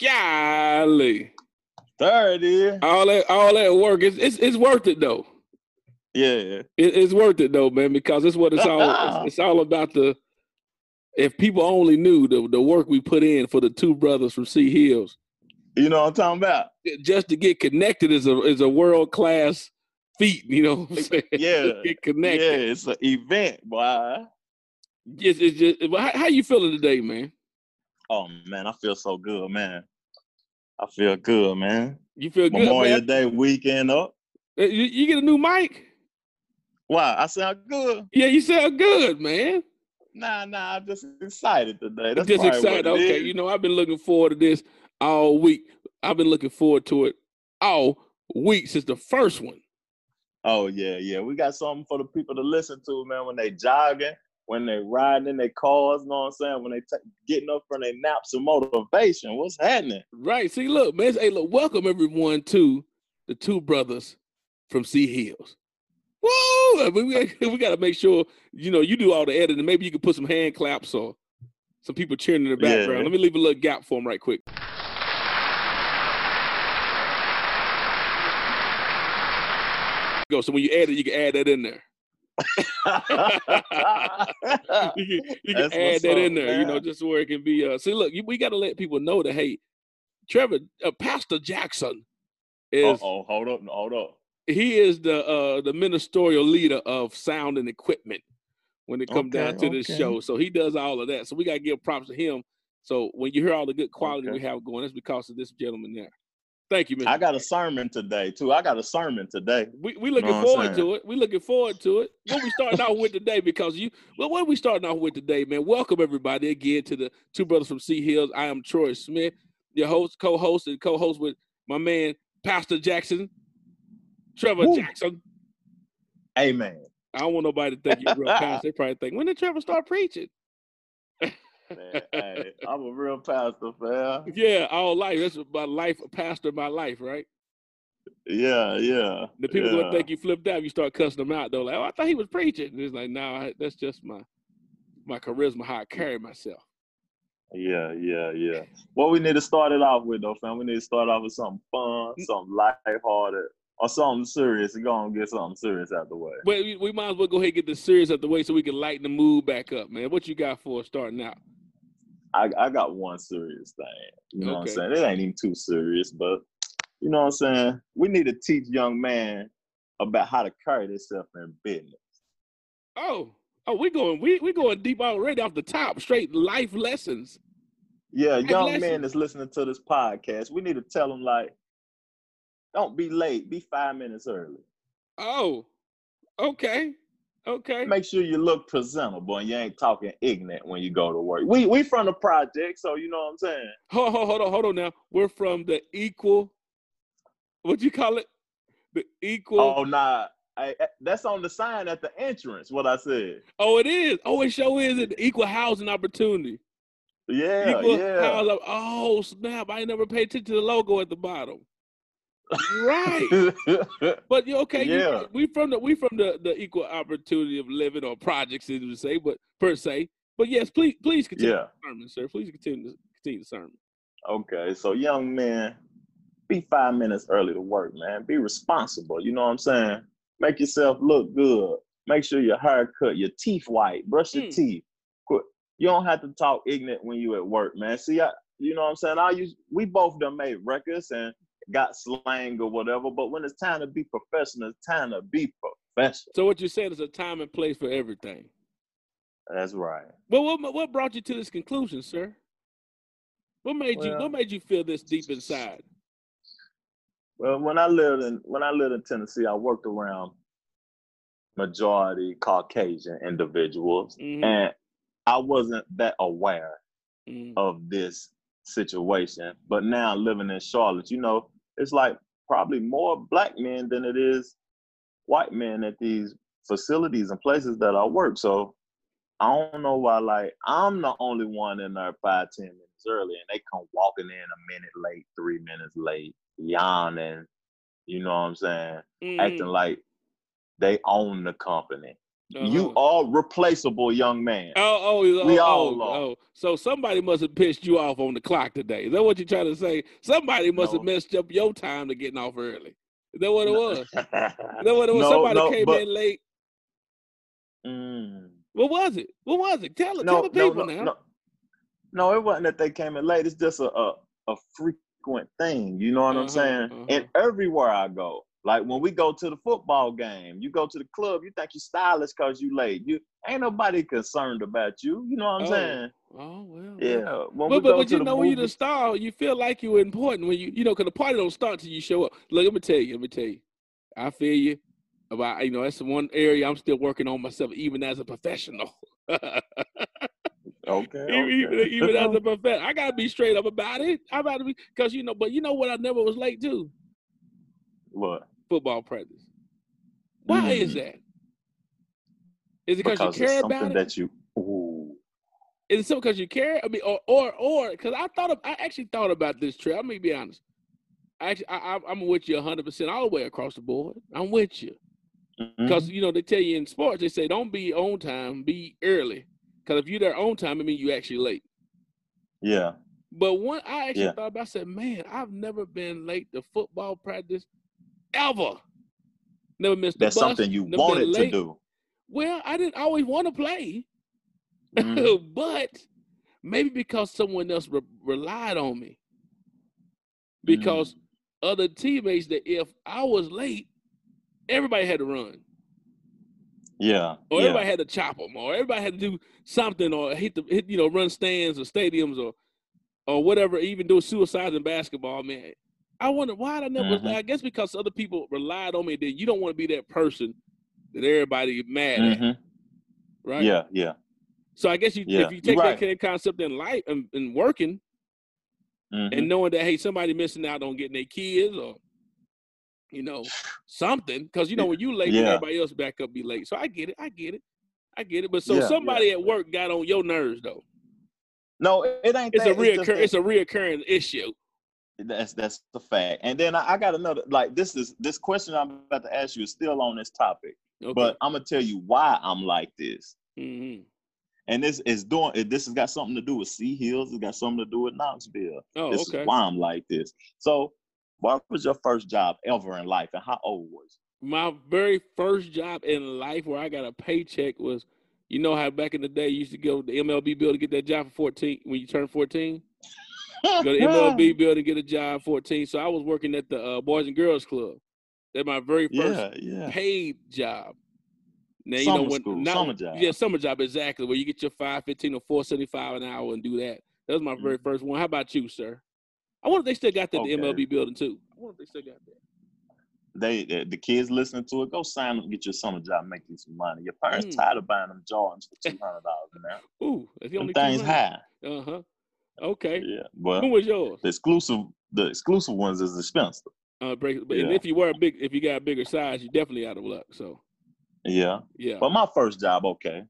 Golly. Thirty. All that all that work. It's it's, it's worth it though. Yeah. It, it's worth it though, man, because it's what it's all it's, it's all about the if people only knew the, the work we put in for the two brothers from Sea Hills, You know what I'm talking about? just to get connected is a is a world class feat. You know what I'm saying? Yeah. get connected. Yeah, it's an event, boy. It's, it's just, how, how you feeling today, man? Oh man, I feel so good, man. I feel good, man. You feel good, Memorial man? Day weekend up. Uh, You, you get a new mic? Wow, I sound good. Yeah, you sound good, man. Nah, nah, I'm just excited today. That's just excited. Okay, is. you know, I've been looking forward to this all week. I've been looking forward to it all week since the first one. Oh yeah, yeah. We got something for the people to listen to, man. When they jogging, when they riding in their cars, know what I'm saying? When they ta getting up from their naps of motivation. What's happening? Right. See, look, man. Hey, look, welcome everyone to the two brothers from Sea Hills. Woo! We, we, we got to make sure, you know, you do all the editing. Maybe you can put some hand claps or some people cheering in the background. Yeah. Let me leave a little gap for them right quick. Go. So when you add it, you can add that in there. you can, you can add that in there, you know, just where it can be. Uh, see, look, you, we got to let people know that hey, Trevor, uh, Pastor Jackson is oh, hold up, hold up. he is the uh, the ministerial leader of sound and equipment when it comes down Okay, to this show. So he does all of that. So we got to give props to him. So when you hear all the good quality we have going, it's because of this gentleman there. Thank you, Mr. I got a sermon today too. I got a sermon today. We we looking Know forward to it. We looking forward to it. What we starting out with today? Because you, well, what are we starting out with today, man? Welcome everybody again to the Two Brothers from Sea Hills. I am Troy Smith, your host, co-host, and co-host with my man Pastor Jackson, Trevor Woo. Jackson. Amen. I don't want nobody to think you're a real pastor. They probably think when did Trevor start preaching? Man, hey, I'm a real pastor, fam. Yeah, all life. That's my life, pastor, my life, right? Yeah, yeah. The people yeah. gonna think you flipped out. You start cussing them out though. Like, oh, I thought he was preaching. And it's like, no, nah, that's just my my charisma, how I carry myself. Yeah, yeah, yeah. What we need to start it off with though, fam. We need to start off with something fun, Mm. something lighthearted, or something serious. And go and get something serious out the way. But we, we might as well go ahead and get the serious out the way so we can lighten the mood back up, man. What you got for us starting out? I, I got one serious thing. You know Okay. what I'm saying? It ain't even too serious, but you know what I'm saying? We need to teach young man about how to carry themselves in business. Oh, oh, we going we we going deep already off the top, straight life lessons. Yeah, Life young lessons. men that's listening to this podcast, we need to tell them like, don't be late, be five minutes early. Oh, okay, okay. Make sure you look presentable and you ain't talking ignorant when you go to work. We we from the project, so you know what I'm saying. Hold, hold, hold on, hold on now. We're from the equal. What you call it? The equal. Oh nah, I, that's on the sign at the entrance. What I said. Oh, it is. Oh, it sure is. It equal housing opportunity. Yeah, equal yeah. housing. Oh snap! I ain't never paid attention to the logo at the bottom. Right. But you okay? Yeah. right. we from the we from the the equal opportunity of living or projects, as you say, but per se. But yes, please please continue yeah. the sermon, sir. Please continue to continue the sermon. Okay, so young man, be five minutes early to work, man. Be responsible. You know what I'm saying? Make yourself look good. Make sure your hair cut, your teeth white, brush your Mm. teeth. Quit. You don't have to talk ignorant when you at work, man. See, I, you know what I'm saying? I use we both done made records and got slang or whatever, but when it's time to be professional, it's time to be professional. So what you're saying is a time and place for everything. That's right. Well, what what brought you to this conclusion, sir? What made you what made you feel this deep inside? Well, when I lived in when I lived in Tennessee, I worked around majority Caucasian individuals, Mhm, and I wasn't that aware mhm. of this situation. But now living in Charlotte, you know, it's like probably more black men than it is white men at these facilities and places that I work. So I don't know why like I'm the only one in there five, ten minutes early and they come walking in a minute late, three minutes late, yawning, you know what I'm saying? Acting Mhm. like they own the company. You are replaceable, young man. Oh, oh, oh, We oh, all are. oh. So somebody must have pissed you off on the clock today. Is that what you're trying to say? Somebody must have messed up your time to getting off early. Is that what it was? Is that what it was? No, somebody no, came but- in late. Mm. What was it? What was it? Tell, no, tell the no, people no, now. no. No, it wasn't that they came in late. It's just a a, a frequent thing. You know what Uh-huh, I'm saying? uh-huh. And everywhere I go, like when we go to the football game, you go to the club, you think you're stylish because you late. You ain't nobody concerned about you. You know what I'm Oh, saying? Oh well. Yeah. well. When But, but, but you know when you're the star, you feel like you're important when you you know because the party don't start till you show up. Look, let me tell you. Let me tell you. I feel you about you know that's the one area I'm still working on myself, even as a professional. Okay. even, even, okay. even as a professional, I gotta be straight up about it. I gotta be because you know, but you know what? I never was late to what? football practice. Why is Mm. that? Is it because you it's care about it? that you. Ooh. Is it so because you care? I mean, or or or because I thought of, I actually thought about this trip. I'm gonna be honest. I actually, I, I'm with you 100 percent all the way across the board. I'm with you because you know they tell you in sports they say don't be on time, be early. Because if you're there on time, it means you actually late. Yeah. But one I actually Yeah. thought about, I said, man, I've never been late to football practice ever. Never missed That's bus. something you wanted to do. Well, I didn't always want to play. Mhm. but maybe because someone else re- relied on me. Because Mm. other teammates that if I was late, everybody had to run, Yeah. or yeah. everybody had to chop them, or everybody had to do something, or hit the hit, you know run stands or stadiums or or whatever, even do suicides in basketball. Man, I wonder why I never. Mhm. I guess because other people relied on me. Then you don't want to be that person that everybody mad at, Mhm. right? Yeah. Yeah. So I guess you Yeah, if you take right. that kind of concept in life and, and working Mhm. and knowing that hey somebody missing out on getting their kids or you know something because you know when you late Yeah. everybody else back up be late. So I get it, I get it, I get it. But so Yeah, somebody at work got on your nerves though. No, it ain't. It's that. a reoccur. just It's a reoccurring issue. That- That's that's the fact. And then I, I got another. Like this is this question I'm about to ask you is still on this topic, Okay. but I'm gonna tell you why I'm like this. Mhm. And this is doing. This has got something to do with Sea Hills. It's got something to do with Knoxville. oh, this okay. is why I'm like this. So, what was your first job ever in life, and how old was My very first job in life where I got a paycheck was, you know how back in the day you used to go to the MLB bill to get that job for 14 when you turn 14. You? go to MLB building get a job 14. So I was working at the uh, Boys and Girls Club. That my very first Yeah, yeah. paid job. Now you Summer know when school, not- summer job. Yeah, summer job exactly where you get your five fifteen or four seventy five an hour and do that. That was my very Mhm. first one. How about you, sir? I wonder if they still got that Okay. the MLB building too. I wonder if they still got that. They, the, the kids listening to it, go sign up, get your summer job, make you some money. Your parents Mm. tired of buying them Jordans for two hundred dollars now. Ooh, the Them only things high. Uh huh. Okay. Yeah, but who was yours? the exclusive, the exclusive ones is expensive. Uh, break. But Yeah. if you were a big, if you got a bigger size, you're definitely out of luck. So Yeah, yeah. but my first job, okay,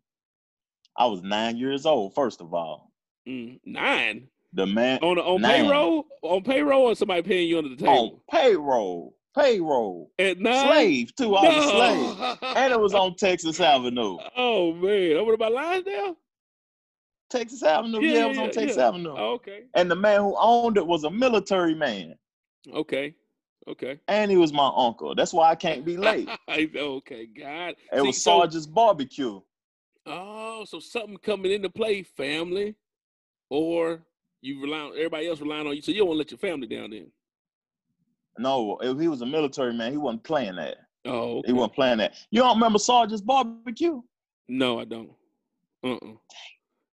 I was nine years old. First of all, Mm, nine the man on on Nine. payroll, on payroll, or somebody paying you under the table on payroll, payroll, at nine. slave too. I was a slave, and it was on Texas Avenue. Oh man, what about Lonsdale? Texas Avenue, Yeah, yeah, it was yeah, on Texas yeah. Avenue. Oh, okay, And the man who owned it was a military man, okay, okay. and he was my uncle. That's why I can't be late. okay, God. It See, was so- Sergeant's barbecue. Oh, so something coming into play, family, or you rely on everybody else relying on you, so you don't want to let your family down then. No, if he was a military man, he wasn't playing that. Oh, okay. He wasn't playing that. You don't remember Sergeant's barbecue? No, I don't. Uh uh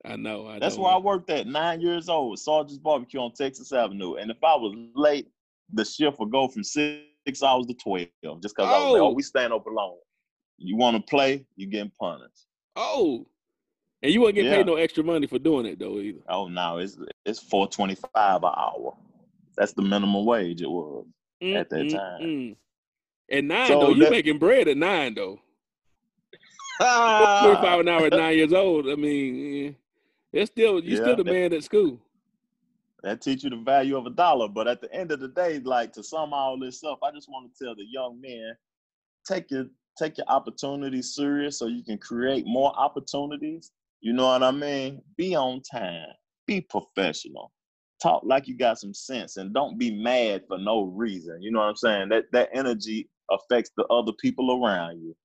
I know. I That's don't. where I worked at nine years old, Sergeant's barbecue on Texas Avenue. And if I was late, the shift would go from six hours to twelve, just because I was like, Oh. "Oh, we staying open long." You want to play, you getting punished. Oh, and you wouldn't get Yeah. paid no extra money for doing it though either. Oh no, it's it's four twenty five an hour. That's the minimum wage it was. At that Mm, mm, time. mm. At nine So though, you that- making bread at nine though. Twenty five an hour at nine years old. I mean, it's still you Yeah, still the that- man at school. that teach you the value of a dollar. But at the end of the day, like to sum all this up, I just want to tell the young men, take your take your opportunities serious so you can create more opportunities. You know what I mean? Be on time. Be professional. Talk like you got some sense and don't be mad for no reason. You know what I'm saying? That that energy affects the other people around you.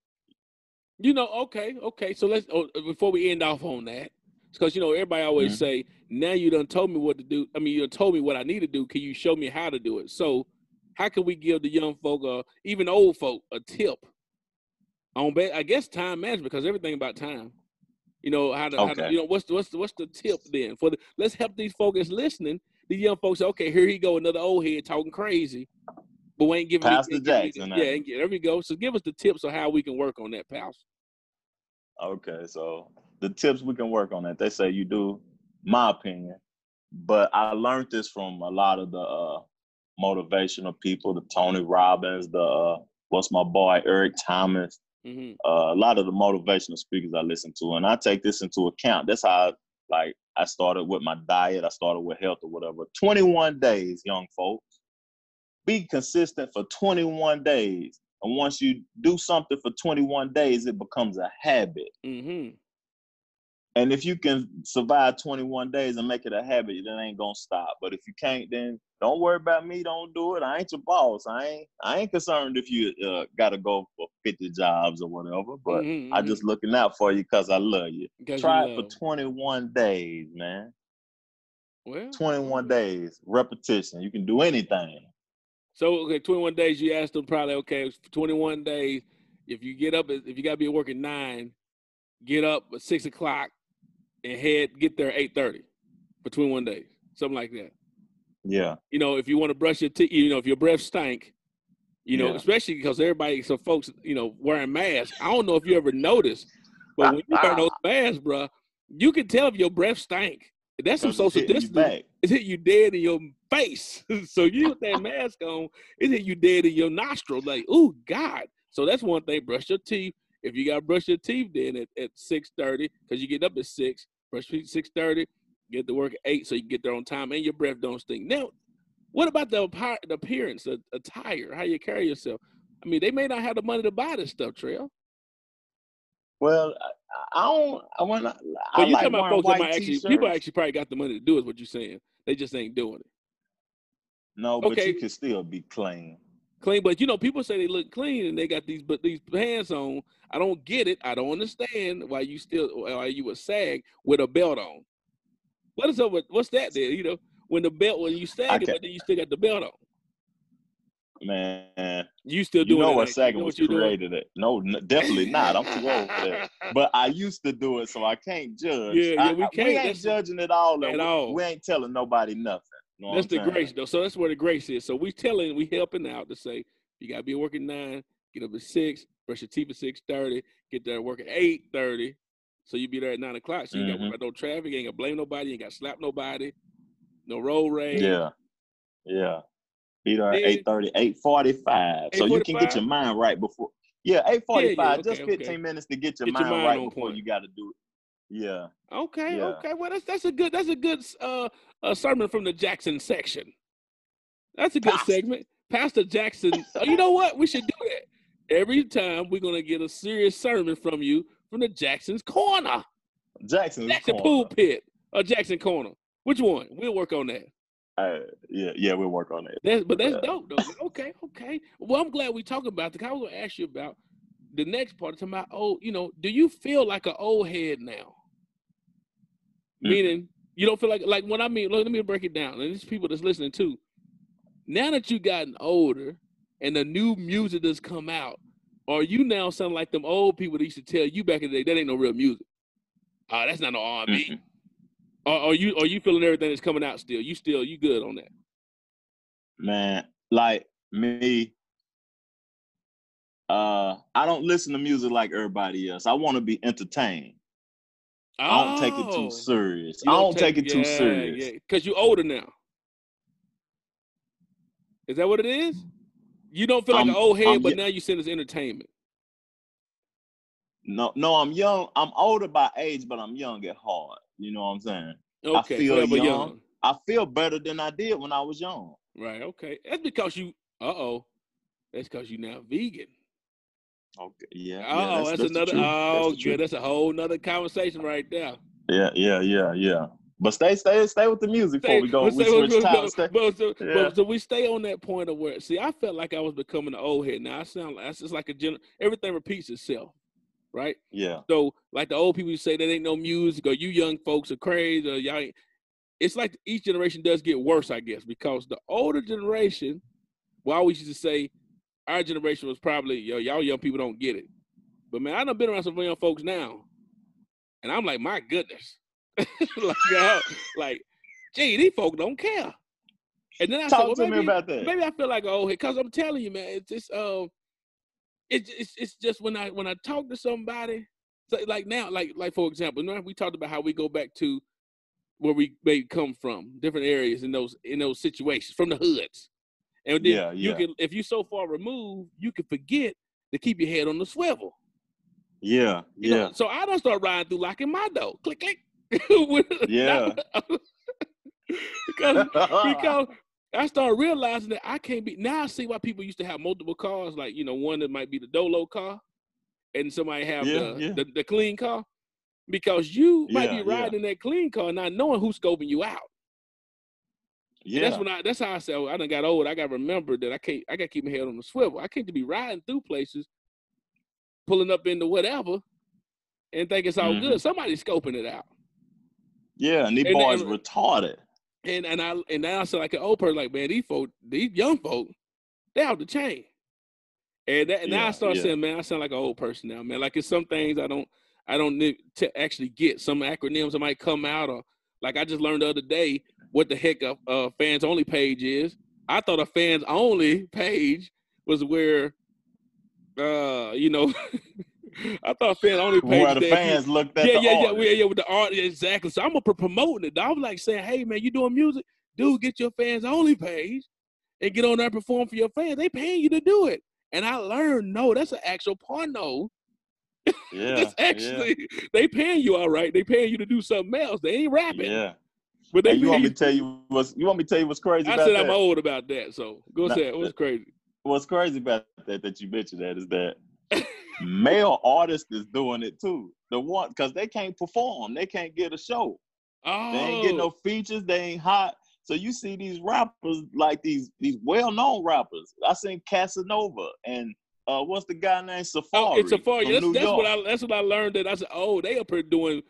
You know, okay, okay. So let's oh, before we end off on that, because you know everybody always mm-hmm. say, "Now you done told me what to do. I mean, you done told me what I need to do. Can you show me how to do it?" So, how can we give the young folk, or even old folk, a tip on? I guess time management because everything about time. You know how to, okay. how to, you know what's the, what's the, what's the tip then for the let's help these folks listening. The young folks say, okay, here he go, another old head talking crazy, but we ain't giving Pastor me, Jackson. Yeah, there we go. So give us the tips on how we can work on that, Pastor. Okay, so the tips we can work on that. They say you do, my opinion, but I learned this from a lot of the uh, motivational people, the Tony Robbins, the uh, what's my boy Eric Thomas, mm-hmm. uh, a lot of the motivational speakers I listen to, and I take this into account. That's how like I started with my diet. I started with health or whatever. Twenty one days, young folks. Be consistent for 21 days. And once you do something for 21 days, it becomes a habit. Mm-hmm. And if you can survive 21 days and make it a habit, then ain't gonna stop. But if you can't, then don't worry about me. Don't do it. I ain't your boss. I ain't. I ain't concerned if you uh, gotta go for 50 jobs or whatever. But mm-hmm, I'm just looking out for you because I love you. Try it for 21 days, man. Well, 21 days repetition. You can do anything. So okay, 21 days. You asked them probably okay, 21 days. If you get up, if you got to be working nine, get up at six o'clock and head get there eight thirty for 21 days, something like that. Yeah. You know, if you want to brush your teeth, you know, if your breath stank, you know, yeah. especially because everybody, some folks, you know, wearing masks. I don't know if you ever noticed, but when you wear those masks, bro, you can tell if your breath stank. That's some social distancing. It's hit you dead in your face. so you put that mask on, it hit you dead in your nostril. Like, oh God. So that's one thing. Brush your teeth. If you gotta brush your teeth then at, at 6.30, because you get up at six, brush your teeth 6.30, get to work at eight so you can get there on time and your breath don't stink. Now, what about the, the appearance, the attire, how you carry yourself? I mean, they may not have the money to buy this stuff, Trail. Well, I don't. I want. But I you like talking about folks that might actually people actually probably got the money to do is what you're saying. They just ain't doing it. No, okay. but you can still be clean. Clean, but you know, people say they look clean and they got these but these pants on. I don't get it. I don't understand why you still why you would sag with a belt on. What is up with what's that there? You know, when the belt when you sag it, but then you still got the belt on man. You still doing you know it? what sagging you know was created it? No, definitely not. I'm too old for that. But I used to do it, so I can't judge. Yeah, yeah, we can't. we ain't judging it all. At we, all. We ain't telling nobody nothing. You that's the grace, though. So that's where the grace is. So we telling, we helping out to say you gotta be working nine, get up at six, brush your teeth at six thirty, get there work at eight thirty. So you be there at nine o'clock. So you mm-hmm. got worry about no traffic, ain't gonna blame nobody, ain't got slap nobody, no road rage. Yeah, yeah. Be there at 8.30, 8.45. So you can get your mind right before. Yeah, 8.45, yeah, yeah, okay, just 15 okay. minutes to get your, get mind, your mind, right before point. you got to do it. Yeah. Okay, yeah. okay. Well, that's that's a good that's a good uh, uh sermon from the Jackson section. That's a good Pastor. segment. Pastor Jackson. oh, you know what? We should do that. Every time we're gonna get a serious sermon from you from the Jackson's corner. Jackson's Jackson corner. pulpit or Jackson corner. Which one? We'll work on that. Uh, yeah, yeah, we'll work on it. That's, but that's yeah. dope, though. Okay, okay. Well, I'm glad we talk about the. I was gonna ask you about the next part. Talking about oh, you know, do you feel like an old head now? Mm. Meaning, you don't feel like like when I mean. Look, let me break it down. And these people that's listening too. Now that you've gotten older, and the new music that's come out, are you now sound like them old people that used to tell you back in the day that ain't no real music? Uh, that's not no R&B. Mm-hmm. Are, are you are you feeling everything that's coming out still? You still you good on that? Man, like me, uh, I don't listen to music like everybody else. I want to be entertained. Oh, I don't take it too oh. serious. I don't take, take, it yeah, too serious. Yeah, because you're older now. Is that what it is? You don't feel like I'm, an old head, I'm, but now you send us entertainment. No, no, I'm young. I'm older by age, but I'm young at heart. You know what I'm saying? Okay, I feel young. young. I feel better than I did when I was young. Right. Okay. That's because you. Uh oh. That's because you now vegan. Okay. Yeah. Oh, yeah, that's, that's, the another. Oh, That's good. That's a whole nother conversation right there. Yeah, yeah, yeah, yeah. But stay, stay, stay with the music before we go. We stay- switch topics. but- Stay. but- so, Yeah. but- so we stay on that point of where. See, I felt like I was becoming an old head. Now I sound like that's just like a gen. Everything repeats itself, right? Yeah, So, like the old people say, that ain't no music, or you young folks are crazy, or y'all. Ain't. It's like each generation does get worse, I guess, because the older generation, well, I always used to say, our generation was probably yo, y'all young people don't get it. But man, I done been around some young folks now, and I'm like, my goodness, like, uh, like, gee, these folk don't care. And then I said, talk well, to maybe, me about that. maybe I feel like an old head because I'm telling you, man, it's just um, it's it's it's just when I when I talk to somebody, so like now, like like for example, remember we talked about how we go back to where we may come from, different areas in those in those situations from the hoods, and then Yeah, you yeah. can if you so far removed, you can forget to keep your head on the swivel. Yeah, You yeah, know, so I don't start riding through locking my door, click click. Yeah. because because I started realizing that I can't be now I see why people used to have multiple cars, like you know, one that might be the dolo car and somebody have Yeah, the, yeah. the the clean car. Because you might Yeah, be riding in that clean car not knowing who's scoping you out. And yeah, that's when I that's how I said oh, I done got old. I gotta remember that I can't I gotta keep my head on the swivel. I can't be riding through places, pulling up into whatever, and think it's all Mhm. good. Somebody's scoping it out. yeah. And these And- boys and- retarded. And and I and now I sound like an old person, like, man, these folk, these young folk, they out the chain. And that, and now I start yeah. saying, man, I sound like an old person now, man. Like it's some things I don't I don't need to actually get. Some acronyms that might come out or like I just learned the other day what the heck a, a fans only page is. I thought a fans only page was where uh you know I thought fan only page Where the if you- fans looked at yeah, the yeah, yeah, artist. yeah, yeah, with the art, exactly. So I'm gonna promoting it. I was like saying, hey man, you doing music? Dude, get your fans only page and get on there and perform for your fans. They paying you to do it. And I learned, no, that's an actual porno. Yeah, that's actually they paying you all right. They paying you to do something else. They ain't rapping. yeah. But they And you want me to tell you what's you want me to tell you what's crazy I said that? I'm old about that. So go say it. What's crazy? what's crazy about that that you mentioned that is that male artists is doing it too. The one because they can't perform, they can't get a show. Oh They ain't getting no features. They ain't hot. So you see these rappers like these these well known rappers. I seen Casanova and uh what's the guy named Safaree? Oh, it's Safaree. from That's, New that's what. I that's what I learned that I said, oh, they up here doing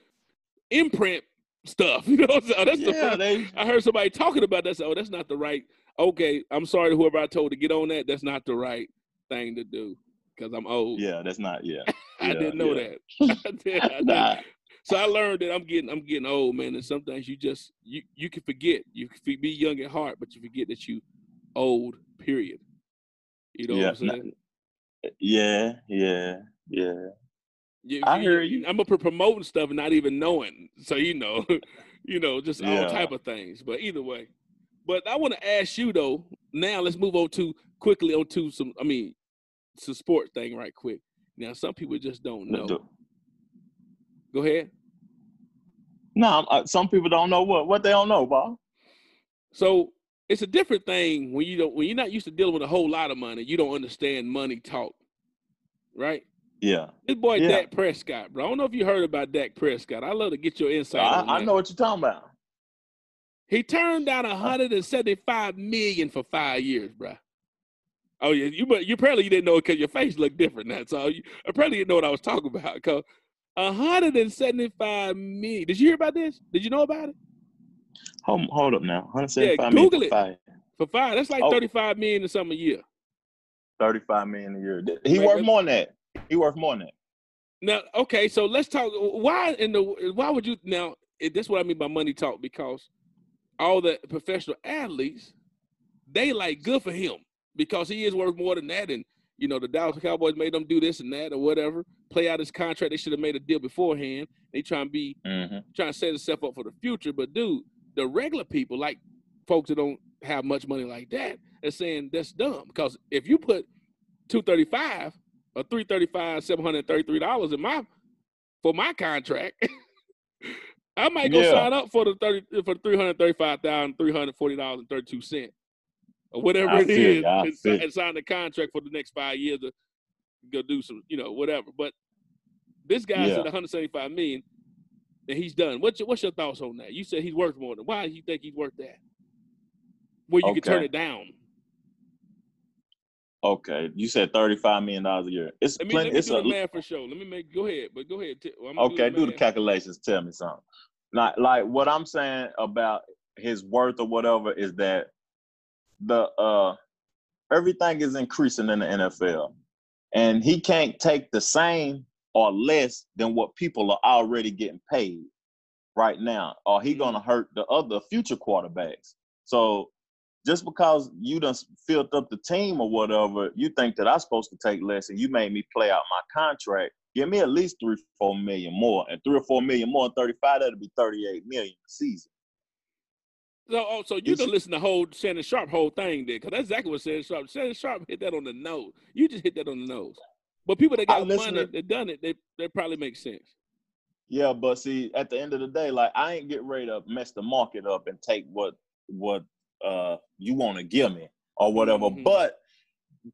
imprint stuff. You know, so oh, that's the yeah, first, they I heard somebody talking about that. So, oh, that's not the right. Okay, I'm sorry to whoever I told to get on that. That's not the right thing to do because I'm old. yeah, that's not yeah. I yeah, didn't know yeah. that. I did, I. Nah, So I learned that I'm getting I'm getting old, man. And sometimes you just you you can forget. You can be young at heart, but you forget that you old. Period. You know yeah, what I'm saying? yeah, yeah, yeah. You- I hear you. I'm up for promoting stuff and not even knowing. So you know, you know, just all type of things. But either way, but I want to ask you though. Now let's move on to quickly on to some. I mean, some sport thing right quick. Now some people just don't know. No, Go ahead. no, uh, some people don't know what what they don't know, Bob. So it's a different thing when you don't when you're not used to dealing with a whole lot of money. You don't understand money talk, right? Yeah, This boy Yeah. Dak Prescott, bro. I don't know if you heard about Dak Prescott. I love to get your insight. I, I know what you're talking about. He turned down 175 million for five years, bro. Oh yeah, you but you apparently you didn't know it because your face looked different. That's all. You apparently you didn't know what I was talking about. Cause 175 million. Did you hear about this? Did you know about it? Hold, hold up now. 175 Yeah, million Google for it. five. For five, that's like Oh. 35 million or something a year. 35 million a year. He Wait, worth more than that. He worth more than that. Now, okay, so let's talk. Why in the why would you now? This what I mean by money talk because all the professional athletes, they like good for him because he is worth more than that, and you know the Dallas Cowboys made them do this and that or whatever, play out his contract. They should have made a deal beforehand. They try and be Mm-hmm. trying to set himself up for the future. But dude, the regular people, like folks that don't have much money like that, are saying that's dumb. Because if you put two thirty five or three thirty five, seven hundred thirty three dollars in my for my contract. I might go yeah. sign up for the thirty for three hundred thirty five thousand three hundred forty dollars and thirty two cent. Or whatever it is, and, feel and sign the contract for the next five years. to go do some, you know, whatever. But this guy's Yeah. at 175 million, and he's done. What's your, what's your thoughts on that? You said he's worth more than. Why do you think he's worth that? Where you can turn it down. Okay, you said thirty-five million dollars a year. It's Let me, plenty. let me It's do a the math for sure. Let me make. Go ahead, but go ahead. T- I'm gonna okay. Do the calculations. Tell me something. Not like what I'm saying about his worth or whatever is that the uh everything is increasing in the NFL, and he can't take the same or less than what people are already getting paid right now, or he gonna hurt the other future quarterbacks. So just because you done filled up the team or whatever, you think that I'm supposed to take less and you made me play out my contract. Give me at least three, four million more. And three or four million more, 35, that'll be 38 million a season. So, oh, so you can listen to whole Shannon Sharpe whole thing there, because that's exactly what Shannon Sharpe. Shannon Sharpe hit that on the nose. You just hit that on the nose. But people that got money to- that done it, they they probably make sense. Yeah, but see, at the end of the day, like I ain't getting ready to mess the market up and take what what uh you want to give me or whatever. Mhm. But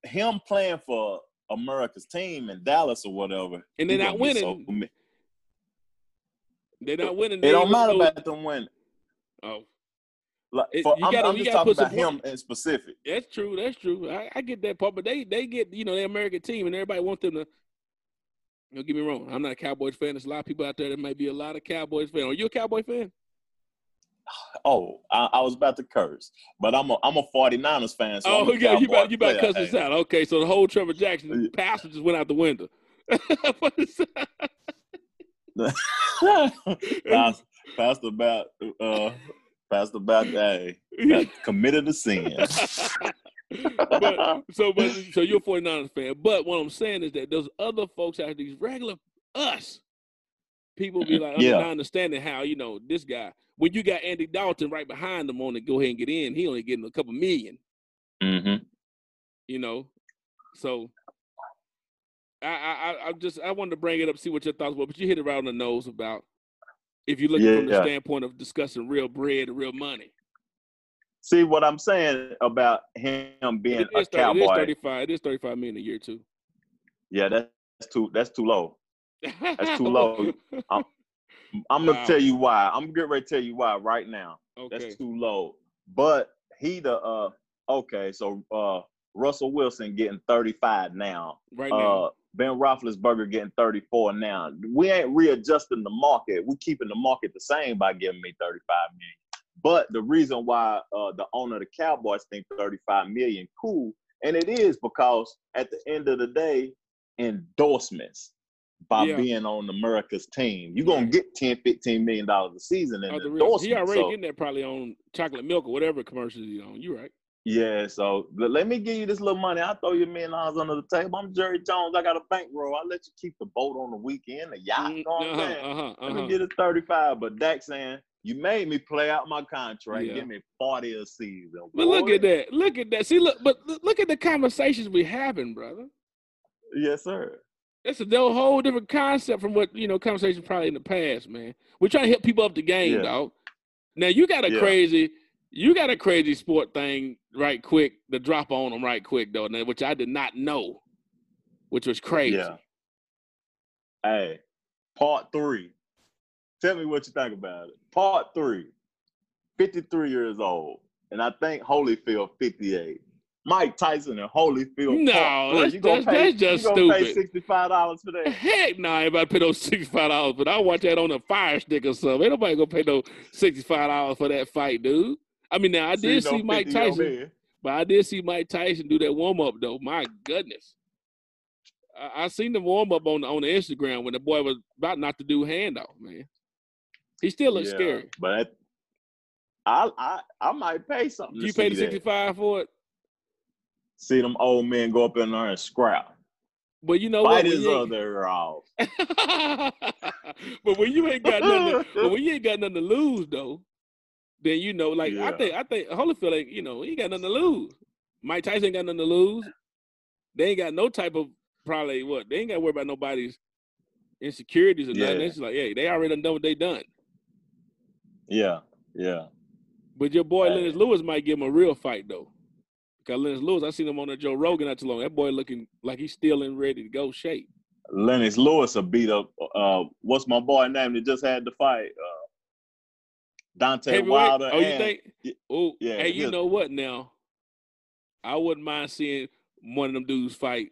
him playing for America's team in Dallas or whatever, And he they're not winning. so They're not winning. it they don't matter about them winning. Oh, Like, for, you I'm, gotta- I'm you just gotta talking put about him in specific. that's true. That's true. I, I get that part, but they they get you know the American team, and everybody wants them to. Don't get me wrong. I'm not a Cowboys fan. There's a lot of people out there that might be a lot of Cowboys fan. Are you a Cowboy fan? Oh, I, I was about to curse, but I'm a I'm a 49ers fan. So oh, yeah, you about you about to cuss this out. Okay, so the whole Trevor Jackson Yeah. pastor just went out the window. Pastor, Pastor about uh Pastor about hey, committed a sin. but so but so you're a 49ers fan. But what I'm saying is that those other folks out these regular us people be like I'm Yeah. not understanding how, you know, this guy, when you got Andy Dalton right behind him on to go ahead and get in, he only getting a couple million, mm-hmm. you know. So I I I- just I wanted to bring it up, see what your thoughts were, but you hit it right on the nose about if you're looking from the Yeah. standpoint of discussing real bread and real money. See what I'm saying about him being It a is, 30, it is cowboy? 35. It is 35 million a year too. Yeah, that's too that's too low. That's too low. I'm gonna Wow. tell you why. I'm getting ready to tell you why right now. okay. That's too low. But he the uh okay, so uh Russell Wilson getting 35 now. Right now. Uh Ben Roethlisberger getting 34 now. We ain't readjusting the market. We keeping the market the same by giving me 35 million. But the reason why uh the owner of the Cowboys think 35 million cool, and it is because at the end of the day, endorsements by Yeah. being on America's team. You're gonna get 10, 15 million dollars a season in Oh, the real- he already So- getting that probably on chocolate milk or whatever commercials he's on. You right. Yeah, so let, let me give you this little money. I'll throw you a million dollars under the table. I'm Jerry Jones. I got a bankroll. I'll let you keep the boat on the weekend, the yacht. You know what I'm uh-huh, uh-huh, Let uh-huh. me get a 35. But Dak saying, you made me play out my contract. Yeah. Give me 40 a season. But look at that. Look at that. See, look, but look- look at the conversations we having, brother. Yes, sir. It's a whole different concept from what you know conversations probably in the past, man. We're trying to help people up the game, Yeah. dog. Now you got a Yeah. crazy, you got a crazy sport thing right quick to drop on them right quick though, which I did not know, which was crazy. Yeah. Hey, part three. Tell me what you think about it. Part three. 53 years old. And I think Holyfield 58. Mike Tyson and Holyfield. No, that's- You that's- pay, that's just you gonna pay $65 for that? Heck no, I about to pay those sixty-five dollars, but I'll watch that on a fire stick or something. Ain't nobody gonna pay no sixty-five dollars for that fight, dude. I mean, now I did see Mike Tyson. But I did see Mike Tyson do that warm up though. My goodness, I, I seen the warm up on on the Instagram when the boy was about not to do handoff. Man, he still looks Yeah, scary. But I, I I might pay something. You paid the see that. sixty five for it, See them old men go up in there and scrap. but you know Fight what? When his other off. but when you ain't got nothing, to, but when you ain't got nothing to lose though, then you know, like I think I think Holyfield, ain't, you know, he got nothing to lose. Mike Tyson ain't got nothing to lose. They ain't got no type of probably what they ain't got to worry about nobody's insecurities or nothing. Yeah. It's like, hey, they already done what they done. Yeah, yeah. But your boy. Lennox Lewis might give him a real fight though, Cause Lennox Lewis, I seen him on the Joe Rogan not too long. That boy looking like he's still in ready to go shape. Lennox Lewis a beat up. Uh, what's my boy name that just had the fight? Uh, Deontay Heavyweight? Wilder. Oh, you and- think? Oh, yeah, Hey, you know what? Now, I wouldn't mind seeing one of them dudes fight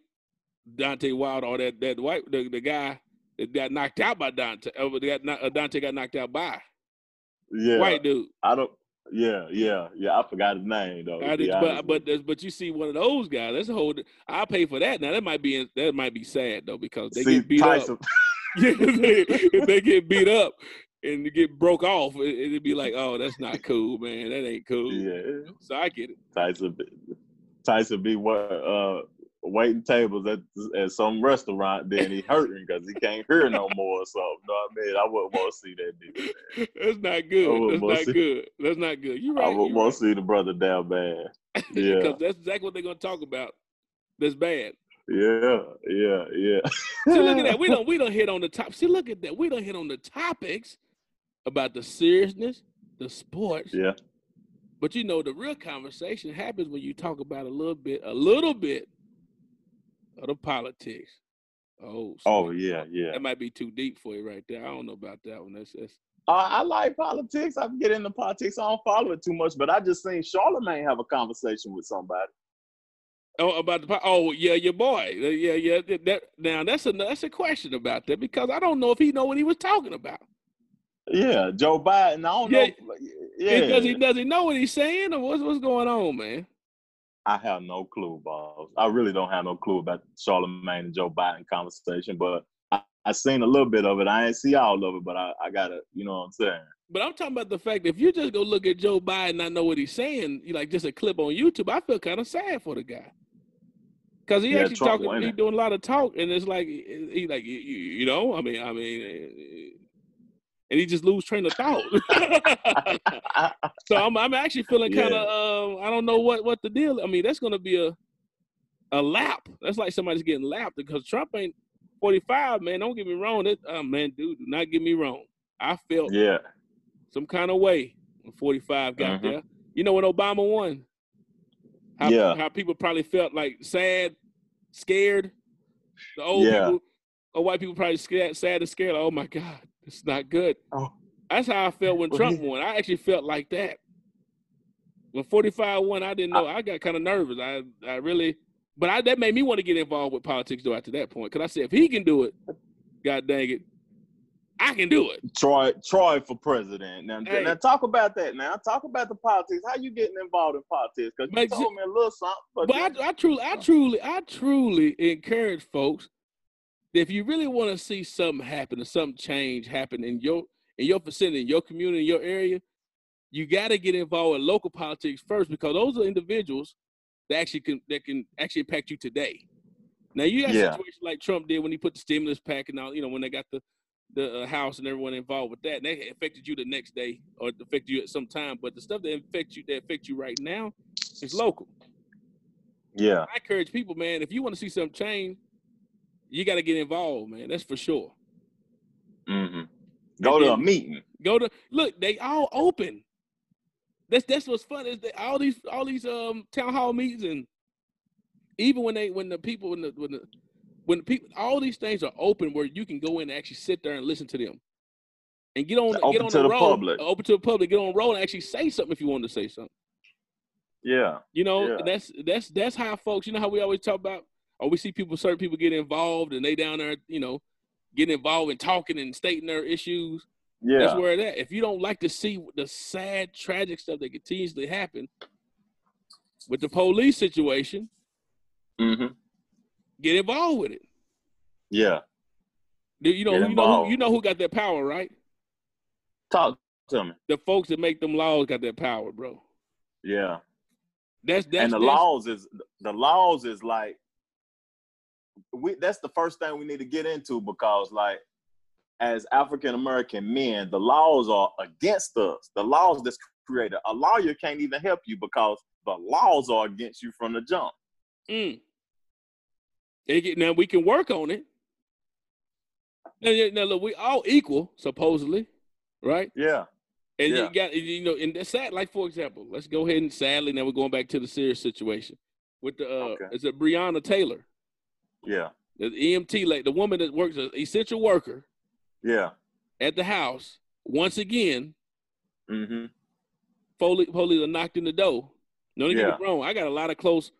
Deontay Wilder or that that white the, the guy that got knocked out by Deontay. Uh, that got, uh, Deontay got knocked out by yeah, white dude. I don't. Yeah, yeah, yeah. I forgot his name though. I did, but but but you see one of those guys. That's a whole. I'll pay for that. Now that might be that might be sad though because they. See, get beat Tyson, up. Yeah, if they get beat up and get broke off, it, it'd be like, oh, that's not cool, man. That ain't cool. Yeah, So I get it. Tyson. Tyson be what? Uh, waiting tables at at some restaurant. Then he hurting because he can't hear no more. or something. know what I mean? I wouldn't want to see that dude. That's not good. That's not to- good. That's not good. You're I right. would you're want to see the brother down bad. Yeah, because that's exactly what they're gonna talk about. That's bad. yeah, yeah, yeah. See, look at that. We don't we don't hit on the top. See, look at that. We don't hit on the topics about the seriousness, the sports. Yeah, But you know, the real conversation happens when you talk about a little bit, a little bit of the politics. Oh, Oh yeah, yeah. that might be too deep for you right there. I don't know about that one. That's, that's Uh, I like politics. I can get into politics. I don't follow it too much, but I just seen Charlemagne have a conversation with somebody. Oh, about the oh yeah, your boy, Uh, yeah, yeah. That, that now that's a that's a question about that because I don't know if he know what he was talking about. Yeah, Joe Biden. I don't Yeah. know. Yeah, Does he does he know what he's saying or what's what's going on, man? I have no clue, boss. I really don't have no clue about Charlemagne and Joe Biden conversation, but I, I seen a little bit of it. I ain't see all of it, but I, I gotta, you know what I'm saying? But I'm talking about the fact that if you just go look at Joe Biden, not know what he's saying, you like just a clip on YouTube. I feel kind of sad for the guy because he Yeah, actually Trump talking, he doing a lot of talk, and it's like he like you, you know, I mean, I mean, and he just lose train of thought. so I'm I'm actually feeling kind of um I don't know what what the deal. I mean, that's gonna be a a lap. That's like somebody's getting lapped because Trump ain't 45, man. Don't get me wrong. That uh, man, dude, do not get me wrong. I felt yeah, some kind of way when 45 got Mhm. there. You know when Obama won? How, Yeah. how people probably felt like sad, scared. The old Yeah. people or white people probably scared, sad and scared. Like, oh my God, it's not good. Oh. That's how I felt when Well, Trump he- won. I actually felt like that. When 45 won, I didn't know. I, got kind of nervous. I I really, but I, that made me want to get involved with politics though after that point. Because I said, if he can do it, God dang it, I can do it. Troy, Troy for president. Now, Hey. now talk about that. Now, talk about the politics. How you getting involved in politics? Because you But told me a little something. But, But I, I truly, I truly, I truly encourage folks if you really want to see something happen or something change happen in your in your vicinity, in your community, in your area, you got to get involved in local politics first because those are individuals that actually can that can actually impact you today. Now you have Yeah. situations like Trump did when he put the stimulus pack and all, you know, when they got the the uh, House and everyone involved with that, and that affected you the next day or affected you at some time. But the stuff that affects you that affects you right now is local. yeah, I encourage people, man, if you want to see something change, you got to get involved, man. That's for sure. hmm go to a meeting. Go to look, they all open. That's that's what's fun is that all these all these um town hall meetings and even when they when the people when the when the when the people all these things are open where you can go in and actually sit there and listen to them and get on get on to the, the road, public. open to the public, get on the road and actually say something if you want to say something. Yeah, You know, Yeah. that's that's that's how folks. You know how we always talk about, or we see people, certain people get involved, and they down there, you know, getting involved and talking and stating their issues. yeah, That's where that. If you don't like to see the sad, tragic stuff that continues to happen with the police situation, mm-hmm. get involved with it. yeah. Do You know, you know, who, you know who got that power, right? Talk to me. The folks that make them laws got that power, bro. Yeah. That's that's and the that's- laws is the laws is like we that's the first thing we need to get into because like as African American men, the laws are against us. The laws that's created. A lawyer can't even help you because the laws are against you from the jump. Mm. Now we can work on it. Now, now look, we all equal supposedly, right? Yeah. And Yeah. you got you know, and that's sad. Like for example, let's go ahead and sadly now we're going back to the serious situation with the uh Okay. is it Breonna Taylor, Yeah. the EMT like the woman that works as essential worker Yeah. at the house. Once again, Mm-hmm. police police are knocked in the door. No, don't get me wrong. I got a lot of close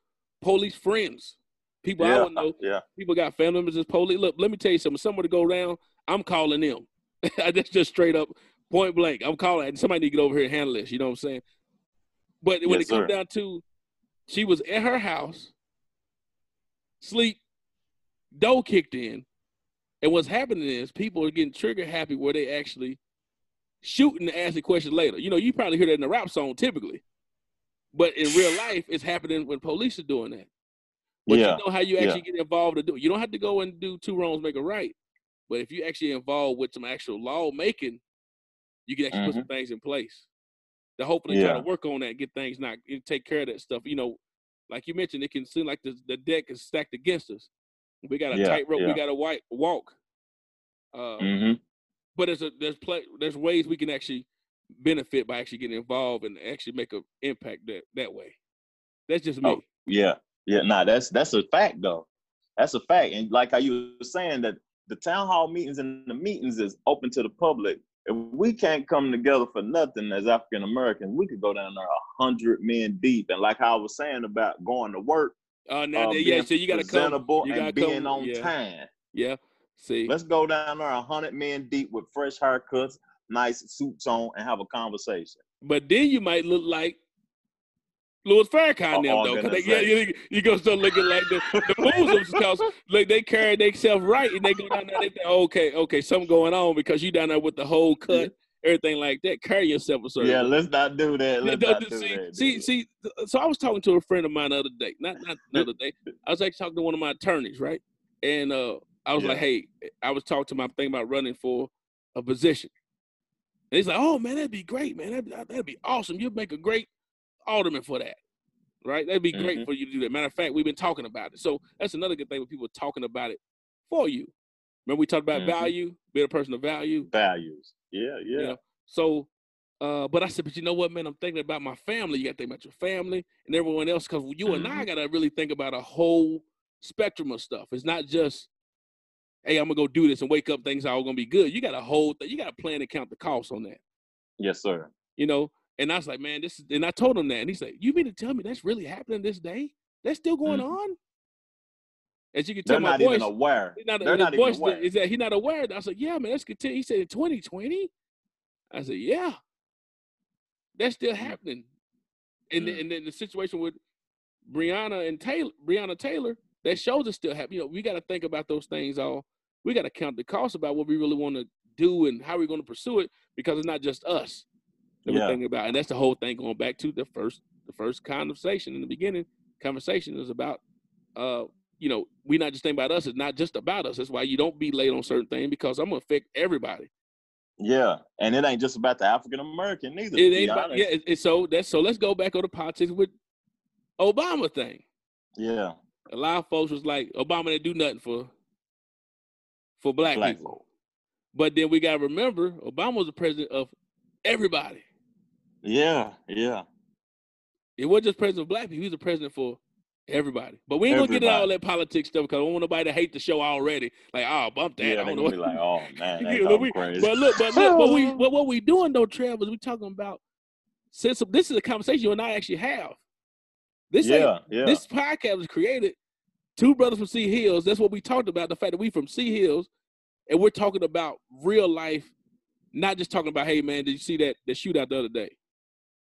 police friends. People I don't know. Yeah. People got family members as police. Look, let me tell you something. Somewhere to go down, I'm calling them. That's just straight up, point blank. I'm calling. Somebody need to get over here and handle this. You know what I'm saying? But when Yes, it comes sir. down to, she was at her house, sleep, door kicked in, and what's happening is people are getting trigger happy where they actually shooting to ask the question later. You know, you probably hear that in a rap song typically, but in real life, it's happening when police are doing that. But Yeah. you know how you Yeah. actually get involved to do it. You don't have to go and do two wrongs make a right. But if you actually involved with some actual law making, you can actually put some things in place to hopefully try Mm-hmm. To work on that get things not take care of that stuff. You know, like you mentioned, it can seem like the, the deck is stacked against us. We got a Yeah, tightrope. We got to white walk. Uh, Mm-hmm. but there's a there's play there's ways we can actually benefit by actually getting involved and actually make an impact that that way. That's just me. Oh, Yeah, yeah. Nah, that's that's a fact though. That's a fact. And like how you were saying that the town hall meetings and the meetings is open to the public. If we can't come together for nothing as African Americans, we could go down there a hundred men deep. And like how I was saying about going to work, Uh, now, uh, yeah, being so you got to come. You gotta and being come, on yeah. time. Yeah. See, Let's go down there a hundred men deep with fresh haircuts, nice suits on, and have a conversation. but then you might look like Louis Farrakhan them though, 'cause they, yeah, you, you gonna start looking like the the Muslims because like they carry themselves right and they go down there. They think, okay, okay, something going on because you down there with the whole cut, everything like that. Carry yourself a certain. Yeah, way. let's not do that. Let's not do see, that. see, see. So I was talking to a friend of mine the other day. Not not the other day. I was actually talking to one of my attorneys, right? And uh, I was like, "Hey," I was talking to my I'm about running for a position. And he's like, "Oh man, that'd be great, man. That'd, that'd be awesome. You'd make a great alderman for that, right? That'd be great Mhm. for you to do that." Matter of fact, we've been talking about it. So that's another good thing when people are talking about it for you. Remember we talked about Mhm. value, being a person of value. values. Yeah, yeah. You know, so, uh, but I said, but you know what, man? I'm thinking about my family. You got to think about your family and everyone else because you and I got to really think about a whole spectrum of stuff. It's not just, hey, I'm gonna go do this and wake up, things are all gonna be good. You got a whole, you got to plan and count the costs on that. Yes, sir. You know, and I was like, man, this is, and I told him that, and he said, you mean to tell me that's really happening this day? That's still going Mhm. on. As you can tell, They're my not voice, even aware. He's not, They're not even aware. is that he's not aware. I said, like, yeah, man, that's continue. He said in 2020. I said, yeah, that's still Mm. happening. And then Mm. and then the situation with Breonna and Taylor, Breonna Taylor, that shows us still happening. You know, we got to think about those things. All we got to count the cost about what we really want to do and how we're going to pursue it because it's not just us that we're thinking about. And that's the whole thing going back to the first the first conversation in the beginning. Conversation is about uh you know, we not just think about us. It's not just about us. That's why you don't be late on certain things because I'm gonna affect everybody. Yeah, and it ain't just about the African American neither. It ain't about yeah. It, it's so that's so. Let's go back on the politics with Obama thing. yeah. A lot of folks was like Obama didn't do nothing for for black, Black people. folk. But then we gotta remember Obama was the president of everybody. Yeah, yeah. It wasn't just president of black people. He was the president for everybody. But we ain't gonna get into all that politics stuff because I don't want nobody to hate the show already. Like, oh, bump that. yeah, I don't gonna know. be like, oh man, You they we- crazy. But look, but look, but we but what we doing though, Trev, is we talking about since this is a conversation you and I actually have. This yeah, yeah, this podcast was created. Two brothers from Sea Hills. That's what we talked about. The fact that we from Sea Hills, and we're talking about real life, not just talking about, hey man, did you see that the shootout the other day?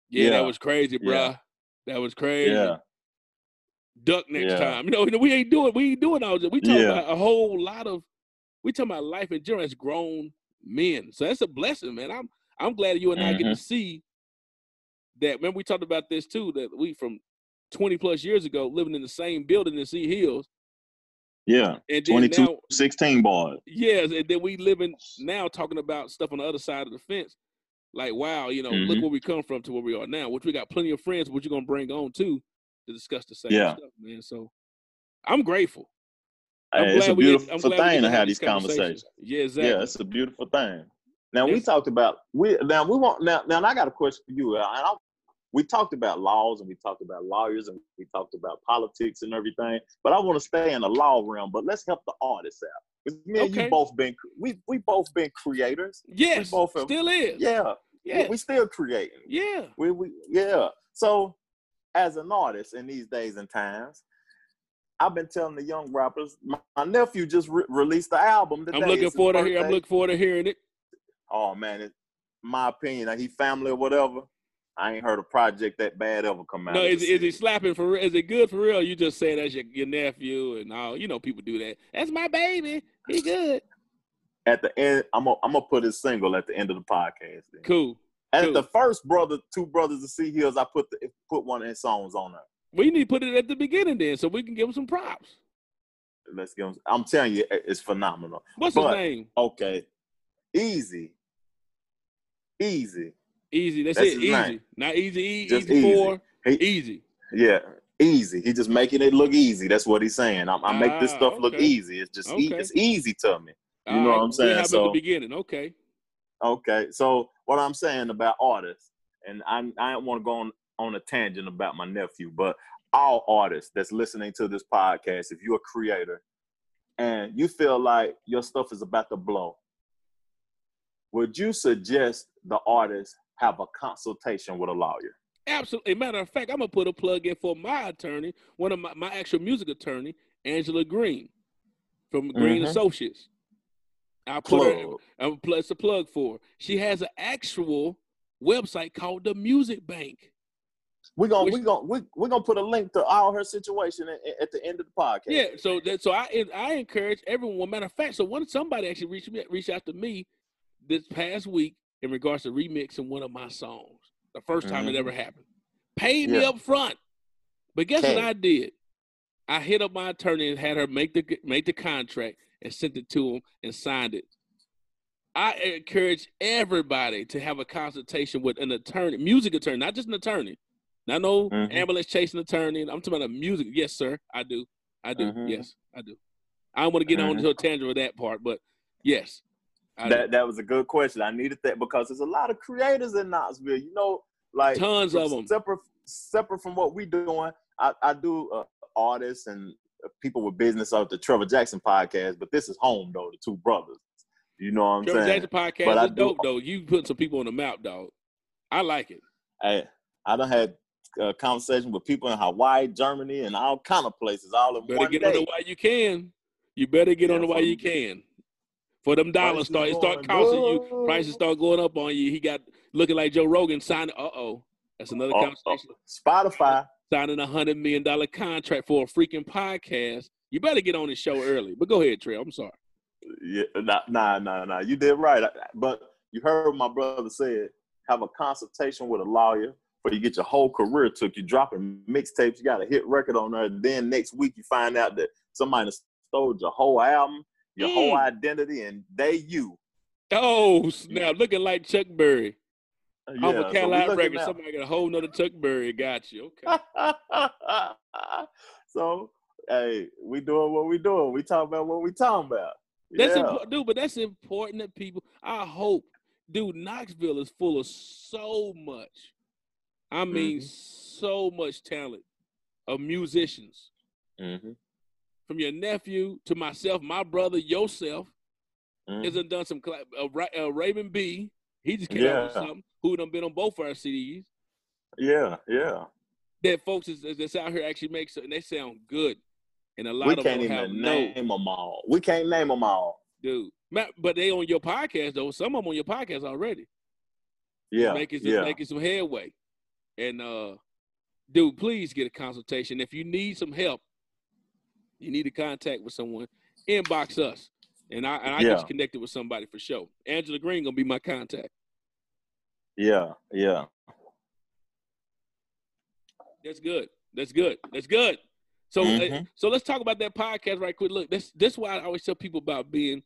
Yeah, Yeah. that was crazy, bruh. Yeah. That was crazy. yeah, Duck next Yeah. time. You know, we ain't doing we ain't doing all this. We talking Yeah. about a whole lot of we talking about life in general as grown men. So that's a blessing, man. I'm I'm glad you and I get to Mm-hmm. see that. Remember, we talked about this too. That we from 20 plus years ago living in the same building in Sea Hills, yeah. and then 22, now, 16 boys. yes, and then we living now talking about stuff on the other side of the fence. Like, wow, you know, look Mhm. where we come from to where we are now. Which we got plenty of friends, which you're gonna bring on too to discuss the same Yeah. stuff, man. So I'm grateful. Uh, I'm Hey, it's a glad we get- I'm beautiful we get thing to have these these conversations. Yeah, exactly. Yeah, it's a beautiful thing. Now we talked about we now we want now now I got a question for you. I, I, we talked about laws and we talked about lawyers and we talked about politics and everything, but I want to stay in the law realm. But let's help the artists out. 'Cause me and Okay. you both been we we both been creators. Yes, both have- still is. Yeah, yeah, we, we still creating. yeah. We, we yeah. So as an artist in these days and times, I've been telling the young rappers. My, my nephew just re- released the album today. I'm looking forward to hear. I'm looking forward to hearing it. Oh man, my opinion, that he family or whatever. I ain't heard a project that bad ever come out. No, is, is he slapping for real? Is it good for real? You just say that's your, your nephew and all. You know, people do that. That's my baby. He good. at the end? I'm gonna I'm gonna put his single at the end of the podcast. Then. Cool. At cool. the first brother, two brothers of Sea Hills, I put the, put one of his songs on there. We need to put it at the beginning then, so we can give him some props. Let's give him. I'm telling you, it's phenomenal. What's But- his name? Okay, easy, easy. Easy. That's, That's it. his Easy. name. Not easy. E, Just easy, easy. four. He- Easy. Yeah, easy. He just making it look easy. That's what he's saying. I, I make this Ah, stuff look easy. It's just e- it's easy to me. You All know what I'm saying? have at the So- beginning. Okay. Okay, so what I'm saying about artists, and I I don't want to go on on a tangent about my nephew, but all artists that's listening to this podcast, if you're a creator and you feel like your stuff is about to blow, would you suggest the artist have a consultation with a lawyer? Absolutely. Matter of fact, I'm gonna put a plug in for my attorney, one of my, my actual music attorney, Angela Green, from Green Mhm. Associates. I'll put her. I'm plus a plug for. her. She has an actual website called the Music Bank. We're gonna Which- we gonna we, we're gonna put a link to all her situation at, at the end of the podcast. Yeah, so that so I I encourage everyone. Matter of fact, so one somebody actually reached me reached out to me this past week in regards to remixing one of my songs. The 1st time it Mhm. ever happened. Paid me Yeah. up front. But guess what I did? I hit up my attorney and had her make the make the contract and sent it to him and signed it. I encourage everybody to have a consultation with an attorney, music attorney, not just an attorney. Not no Mhm. ambulance chasing attorney. I'm talking about a music. Yes, sir. I do. I do. Mhm. Yes, I do. I don't want to get on Mhm. to a tangent with that part, but yes. I That that was a good question. I needed that because there's a lot of creators in Knoxville. You know, like. Tons of them. separate separate from what we doing. I, I do uh, artists and people with business out the Trevor Jackson podcast, but this is home though. The two brothers. You know what I'm Trevor saying? Jackson podcast But I is do- dope though. You put some people on the map, dog. I like it. I I done had uh, conversation with people in Hawaii, Germany, and all kind of places all in Better one get day. on it while you can. You better get on Yeah, it while for- you can. For them dollars start, it start costing you. Prices start going up on you. He got looking like Joe Rogan signing. Uh oh, that's another conversation. Spotify. Signing a hundred million dollar contract for a freaking podcast. You better get on the show early. But go ahead, Trey. I'm sorry. Yeah, nah, nah, nah, nah. You did right. But you heard what my brother said. Have a consultation with a lawyer before you get your whole career took. You dropping mixtapes. You got a hit record on there. Then next week you find out that somebody stole your whole album, your whole Mm. identity, and they you. Oh snap! Looking like Chuck Berry. I'm a so we Cadillac looking record. Somebody got a whole nother Chuck Berry. Got you. Okay. so hey, we doing what we doing. We talking about what we talking about. That's yeah. important, dude. But that's important that people. I hope, dude. Knoxville is full of so much. I mean, Mm-hmm. so much talent of musicians. Mhm, From your nephew to myself, my brother, yourself, mhm. hasn't done some. Uh, Ra- uh, Raven B, he just came out with something. Who done been on both of our CDs? Yeah, yeah. That folks is, that's out here actually makes and they sound good. And a lot of them have. We of can't them have even no name them all. We can't name them all. dude. Ma- But they on your podcast though. Some of them on your podcast already. Yeah, making some, yeah. making some headway. And uh, dude, please get a consultation. If you need some help, you need to contact with someone. Inbox us, and I and I Yeah. you connected with somebody for sure. Angela Green gonna be my contact. Yeah, yeah. That's good. That's good. That's good. So Mhm. so let's talk about that podcast right quick. Look, this this is why I always tell people about being.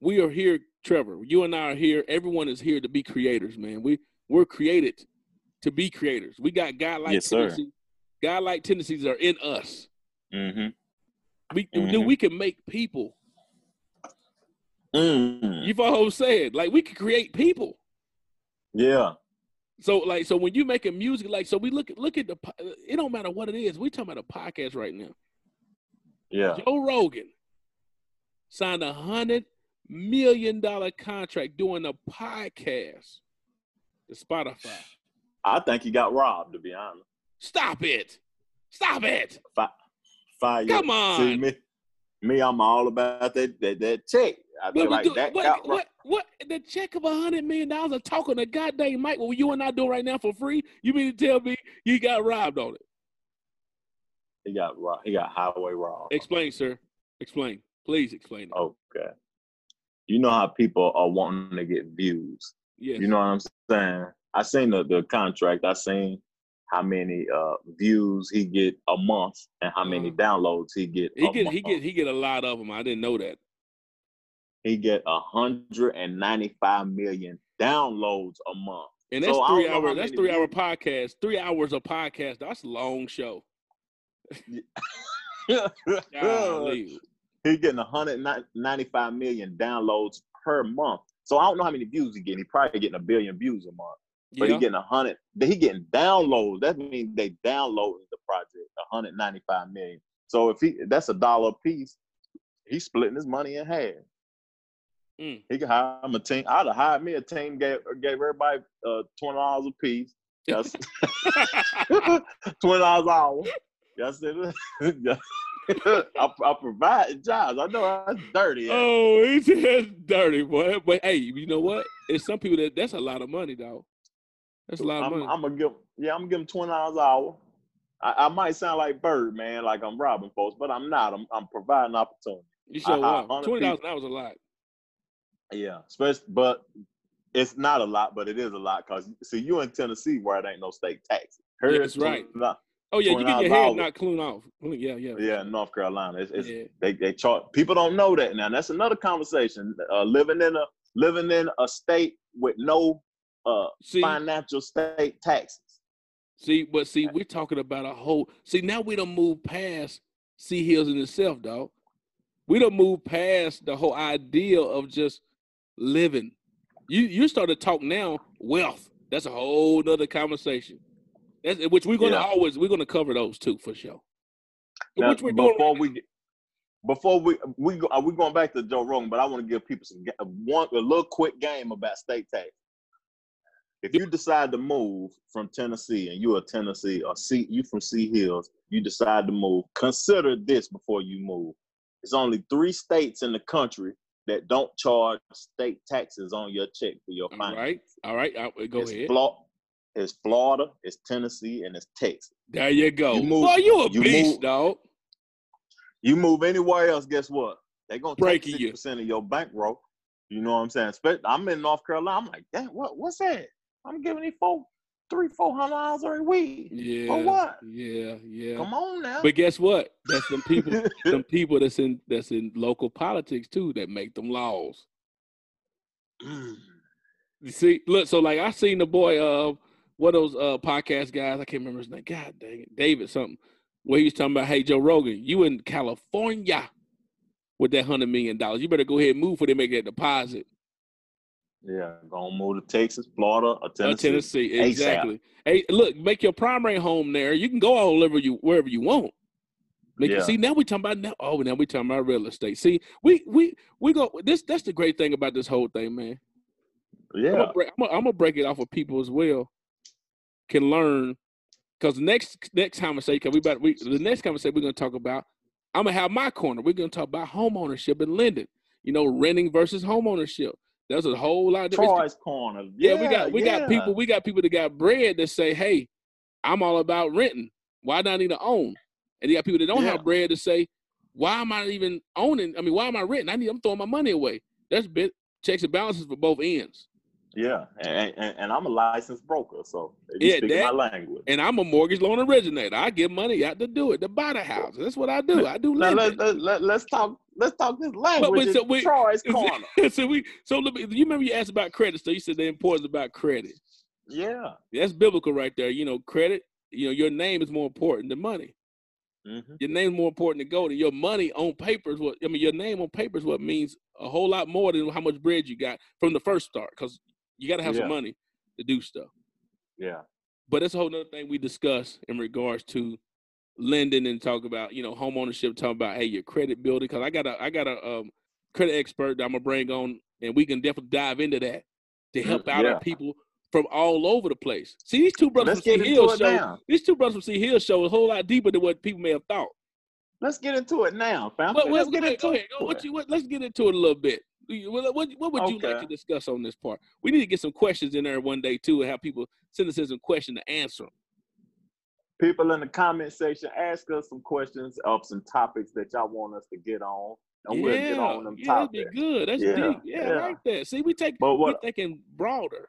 We are here, Trevor. You and I are here. Everyone is here to be creators, man. We we're created to be creators. We got God like Yes, tendencies. God like tendencies are in us. Mm-hmm. We Mhm. we can make people Mm. You follow what I'm saying? Like we can create people. Yeah. So like so when you making music, like so we look at look at the it don't matter what it is. We talking about a podcast right now. Yeah. Joe Rogan signed a hundred million dollar contract doing a podcast to Spotify. I think he got robbed, to be honest. Stop it. Stop it. Five, five Come years. on. See, me, me, I'm all about that that, that check. I What, like do- that what, got what, what, the check of a hundred million dollars of talking to goddamn Mike, what you and I doing right now for free? You mean to tell me you got robbed on it? He got robbed. He got highway robbed. Explain, sir. Explain. Please explain it. Okay. You know how people are wanting to get views. yes. You know what I'm saying? I seen the, the contract. I seen how many uh, views he get a month and how many Uh-huh. downloads he get. he a get month. he get he get a lot of them. I didn't know that. He get 195 million downloads a month. And that's So three don't know how hours. That's three hour podcast. Three hours of podcast. That's a long show. He getting 195 million downloads per month. So I don't know how many views he getting. He probably getting a billion views a month. But Yeah. he getting a hundred. He getting downloads. That means they downloading the project. 195 million. So if he that's a dollar a piece, he's splitting his money in half. Mm. He could hire him a team. I'd have hired me a team. Gave gave everybody uh, twenty dollars a piece. That's twenty dollars an hour. That's it. Yeah. I, I provide jobs. I know that's dirty. oh, he said dirty boy. But hey, you know what? It's some people that that's a lot of money, though. That's a lot of I'm, money. I'm gonna give. Yeah, I'm gonna give him twenty dollars an hour. I, I might sound like Birdman, like I'm robbing folks, but I'm not. I'm, I'm providing opportunity. you sure I- I- what? hundred Twenty dollars an hour is a lot. Yeah, especially, but it's not a lot, but it is a lot because see, you in Tennessee where it ain't no state taxes. Here that's right. $20 Oh yeah, you get your $20 head not clean off. Yeah, yeah. Yeah, North Carolina, it's, it's Yeah. they they charge. People don't know that now. That's another conversation. Uh, living in a living in a state with no uh See, financial state taxes. see, but see, we're talking about a whole. See, now we don't move past Sea Hills in itself, dog. We don't move past the whole idea of just living. You you start to talk now wealth. That's a whole other conversation. That's which we're gonna Yeah. always we're gonna cover those too for sure. Now, which we're doing. before we get- before we we go, are we going back to Joe Rogan? But I want to give people some one a little quick game about state tax. If you decide to move from Tennessee and you're a Tennessee or see you from Sea Hills, you decide to move. Consider this before you move. It's only three states in the country that don't charge state taxes on your check for your all finances. right, all right. I- go it's ahead. Fla- it's Florida, it's Tennessee, and it's Texas. there you go. you move- Boy, you a you beast, move- dog. You move anywhere else, guess what? They're gonna sixty you. percent of your bankroll. You know what I'm saying? I'm in North Carolina. I'm like, damn, what what's that? I'm giving these four, three, four hundred dollars every week. Yeah. For what? Yeah, yeah. Come on now. But guess what? That's some people, some people that's in that's in local politics too that make them laws. Mm. You see, look, so like I seen the boy uh one of those uh podcast guys, I can't remember his name. God dang it, David something. Where he was talking about, hey Joe Rogan, you in California with that hundred million dollars. You better go ahead and move before they make that deposit. Yeah, gonna move to Texas, Florida, or Uh, Tennessee. Tennessee, ASAP. exactly. Hey, look, make your primary home there. You can go all over you wherever you want. Make Yeah. see now we talking about now. Oh, now we talking about real estate. See, we we we go. This that's the great thing about this whole thing, man. I'm Yeah, gonna, break, I'm, gonna, I'm gonna break it off for people as well can learn because next next conversation we about we the next conversation we're gonna talk about I'm gonna have my corner. We're gonna talk about home ownership and lending. You know, renting versus home ownership. There's a whole lot of different. Troy's Corner. Yeah, we got we got people we got people that got bread that say, hey, I'm all about renting. Why do I need to own? And you got people that don't Yeah. have bread to say, why am I even owning? I mean, why am I renting? I need I'm throwing my money away. That's checks and balances for both ends. Yeah, and, and, and I'm a licensed broker, so Yeah, yeah, that- my language. And I'm a mortgage loan originator. I give money out to do it, to buy the house. That's what I do. I do Now let, let, let, let's talk. Let's talk this language. so in we- Troy's Corner. so we so let me, you remember you asked about credit. So you said the importance about credit. Yeah, That's biblical right there. You know, credit. You know, your name is more important than money. Mhm. Your name's more important than gold. And your money on paper is what I mean. Your name on paper is what means a whole lot more than how much bread you got from the first start. Because you got to have Yeah. some money to do stuff. Yeah. But that's a whole nother thing we discuss in regards to lending and talk about you know home ownership. Talk about hey your credit building. Because I got a I got a um, credit expert that I'm gonna bring on, and we can definitely dive into that to help out Mm, yeah. our people from all over the place. See these two brothers Let's from C Hill show. now. These two brothers from C Hill show is a whole lot deeper than what people may have thought. Let's get into it now, fam. What, Let's get ahead, into go ahead. Go- it. What you, what, let's get into it a little bit. What, what, what would you like to discuss on this part? We need to get some questions in there one day too, and have people send us in some questions to answer 'em. People in the comment section, ask us some questions of some topics that y'all want us to get on, and we'll get on them yeah, that'd be good. That's Yeah, deep. Yeah, I like that. See, we take But we what? thinking broader.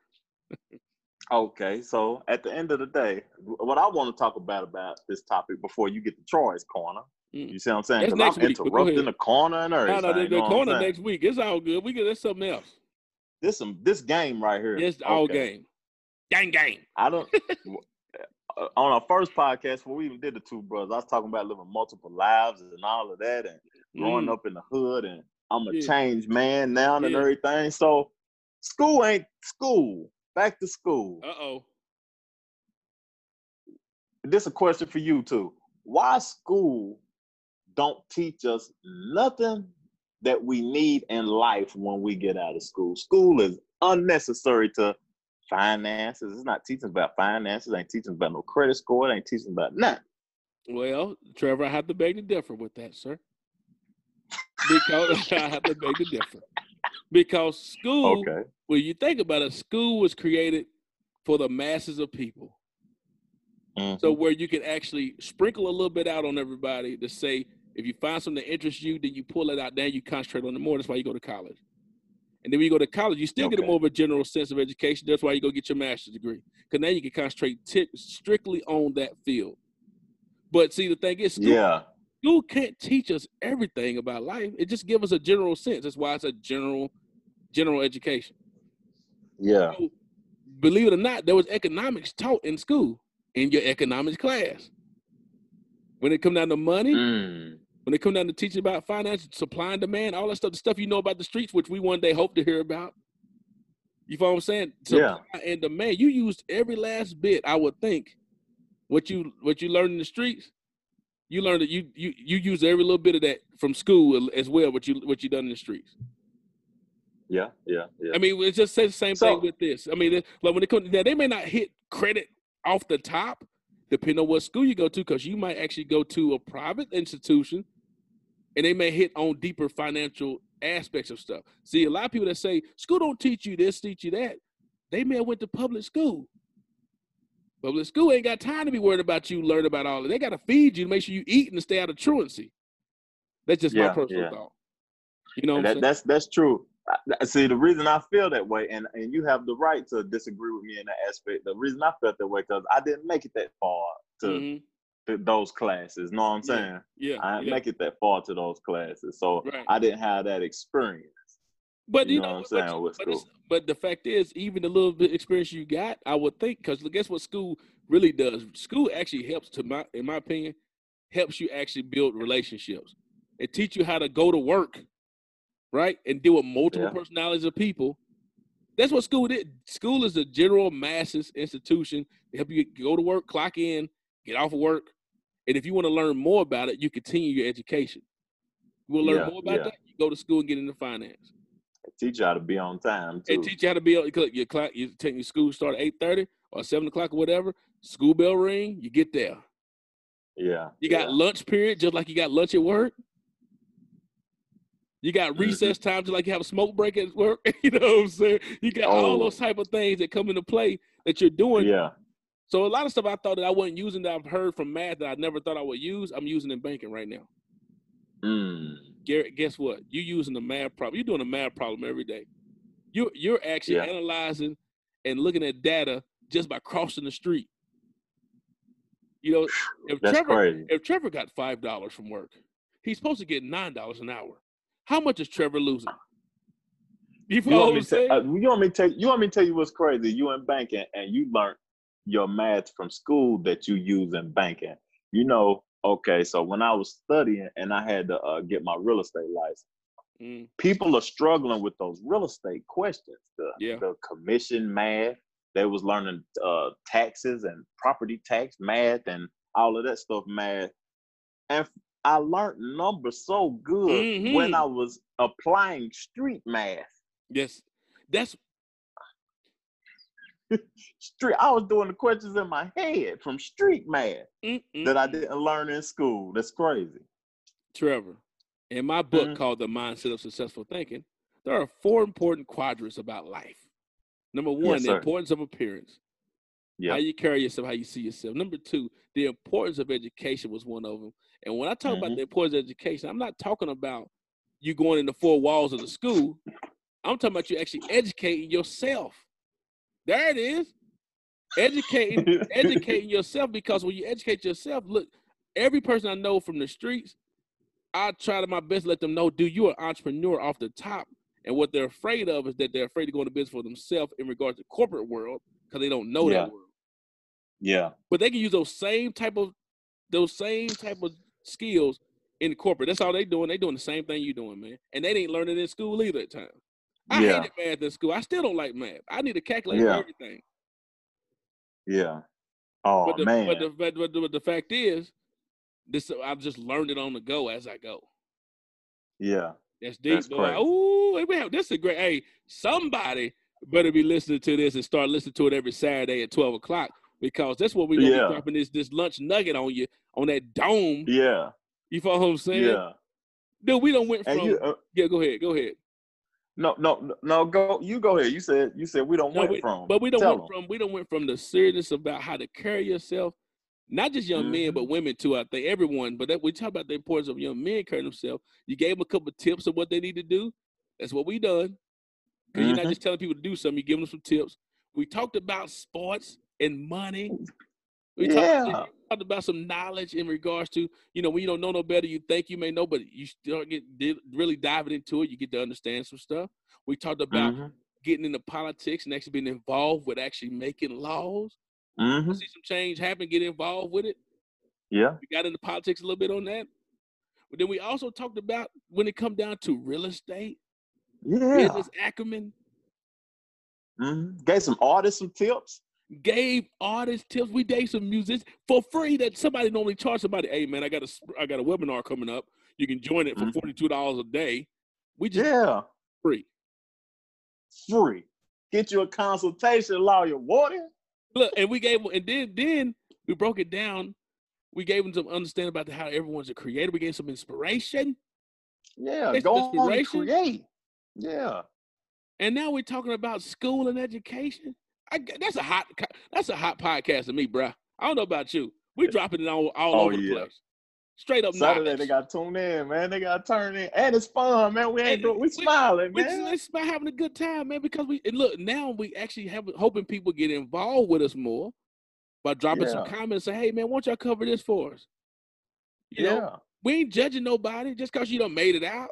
Okay, so at the end of the day, what I want to talk about about this topic before you get to Troy's corner, Mm. you see what I'm saying? Because I'm week, interrupting the corner and No, everything. no, the, you the know what I'm corner next week. It's all good. We get that's something else. This some this game right here. It's all game. Gang game. I don't. uh, on our first podcast, when we even did the two brothers, I was talking about living multiple lives and all of that, and growing Mm. up in the hood, and I'm a Yeah. changed man now and everything. So, school ain't school. Back to school. Uh oh. this is a question for you too. Why school don't teach us nothing that we need in life when we get out of school? School is unnecessary to finances. It's not teaching about finances. It ain't teaching about no credit score. It ain't teaching about nothing. Well, Trevor, I have to beg to differ with that, sir. Because I have to beg to differ. Because school, Okay. when you think about it, school was created for the masses of people. So Mhm. where you can actually sprinkle a little bit out on everybody to say, if you find something that interests you, then you pull it out, then you concentrate on it more. That's why you go to college. And then when you go to college, you still get a more of a general sense of education. That's why you go get your master's degree. Because now you can concentrate ti strictly on that field. But see, the thing is, school, yeah. school can't teach us everything about life. It just gives us a general sense. That's why it's a general, general education. Yeah. So, believe it or not, there was economics taught in school in your economics class. When it come down to money, Mm. When it come down to teaching about finance, supply and demand, all that stuff, the stuff you know about the streets, which we one day hope to hear about. You follow what I'm saying? Yeah. Supply and demand. You used every last bit, I would think, what you what you learned in the streets. You learned that you you you use every little bit of that from school as well. What you what you done in the streets. Yeah. Yeah. Yeah. I mean, it's just say the same So- thing with this. I mean, like when it comes, now they may not hit credit off the top, depending on what school you go to, because you might actually go to a private institution, and they may hit on deeper financial aspects of stuff. See, a lot of people that say school don't teach you this, teach you that, they may have went to public school. Public school ain't got time to be worried about you learn about all of it. They got to feed you to make sure you eat and stay out of truancy. That's just my personal yeah. thought. You know what And I'm that, that's that's true. I- See, the reason I feel that way, and and you have the right to disagree with me in that aspect. The reason I felt that way because I didn't make it that far to, Mhm. To those classes. Know what I'm saying? Yeah. I didn't yeah. make it that far to those classes, so Right. I didn't have that experience. But You you know know, what I'm but, saying, with but, school. but the fact is, even the little bit experience you got, I would think, because guess what school really does? School actually helps, to my, in my opinion, helps you actually build relationships. It teach you how to go to work, right, and deal with multiple Yeah. personalities of people. That's what school did. School is a general masses institution to help you go to work, clock in, get off of work, and if you want to learn more about it, you continue your education. You will learn Yeah, more about yeah. that? You go to school and get into finance. Teach you how to be on time too. and teach you how to be on because your clock you take your school start at eight thirty or seven o'clock or whatever. School bell ring, you get there. yeah. You got yeah. lunch period just like you got lunch at work. You got Mhm. recess time just like you have a smoke break at work. you know what I'm saying? You got all Oh. those type of things that come into play that you're doing. Yeah. So a lot of stuff I thought that I wasn't using that I've heard from math that I never thought I would use, I'm using in banking right now. Mm. Garrett, guess what? You're using a math problem. You're doing a math problem every day. You you're actually Yeah. analyzing and looking at data just by crossing the street. You know, if That's Trevor crazy. if Trevor got five dollars from work, he's supposed to get nine dollars an hour. How much is Trevor losing? You You want, me to, uh, you want me to tell you want me to tell you what's crazy? You in banking and you learned your math from school that you use in banking. You know, okay, so when I was studying and I had to uh, get my real estate license, Mm, people are struggling with those real estate questions. The Yeah. the commission math. They was learning uh, taxes and property tax math and all of that stuff math. And I learned numbers so good when Mhm. I was applying street math. yes, that's Street, I was doing the questions in my head from street math mm, mm, that I didn't learn in school. That's crazy. Trevor. In my book Mhm. called The Mindset of Successful Thinking, there are four important quadrants about life. Number one, Yes, the sir. importance of appearance. Yeah. How you carry yourself, how you see yourself. Number two, the importance of education was one of them. And when I talk about Mhm. the importance of education, I'm not talking about you going in the four walls of the school. I'm talking about you actually educating yourself. There it is. Educating, educating yourself because when you educate yourself, look, every person I know from the streets, I try to my best to let them know, do you're an entrepreneur off the top. And what they're afraid of is that they're afraid to go into business for themselves in regards to corporate world because they don't know Yeah. that world. yeah. But they can use those same type of those same type of skills in corporate. That's all they doing. They doing the same thing you doing, man. And they didn't learn it in school either at times. I Yeah. hated math in school. I still don't like math. I need to calculate Yeah. everything. Yeah. Oh but the, man. But the, but, the, but the fact is, this I've just learned it on the go as I go. yeah. That's deep, That's boy. Ooh, we have, this is great. Hey, somebody better be listening to this and start listening to it every Saturday at twelve o'clock because that's what we gonna Yeah. be dropping this this lunch nugget on you on that dome. Yeah. You follow what I'm saying? Yeah. Dude, we don't went from. You uh, yeah, go ahead, go ahead. No no no- go you go ahead. You said you said we don't No, went we- from. But we don't Tell went 'em. from we don't went from the seriousness about how to carry yourself, not just young men, Mhm. but women too. I think everyone. But that, we talk about the importance of young men carrying themselves. You gave them a couple of tips of what they need to do. That's what we done. Because you're not Mhm. just telling people to do something. You give them some tips. We talked about sports and money. We talked, Yeah. talked about some knowledge in regards to you know when you don't know no better, you think you may know, but you still get really diving into it. You get to understand some stuff. We talked about Mhm. getting into politics and actually being involved with actually making laws. Mhm. See some change happen, get involved with it. Yeah. We got into politics a little bit on that. But then we also talked about when it come down to real estate, Yeah. business acumen, Mhm. Gave some artists some tips. Gave artists tips. We gave some musicians for free that somebody normally charge somebody. Hey man, I got a I got a webinar coming up. You can join it for Mhm. forty two dollars a day. We just Yeah. free. Free. Get you a consultation, lawyer. Water. Look, and we gave and then then we broke it down. We gave them some understanding about how everyone's a creator. We gave some inspiration. Yeah. Go some on create. Yeah. And now we're talking about school and education. I, that's a hot that's a hot podcast to me, bro. I don't know about you. We dropping it all, all Oh, over the yeah. place. Straight up Saturday knowledge. they got to tune in, man. They got to turn in, and it's fun, man. We ain't doing, we we- smiling, we just, man. it's about having a good time, man. Because we look now we actually have hoping people get involved with us more by dropping some comments. Say, hey man, why don't y'all cover this for us? You yeah. know, we ain't judging nobody just because you done made it out.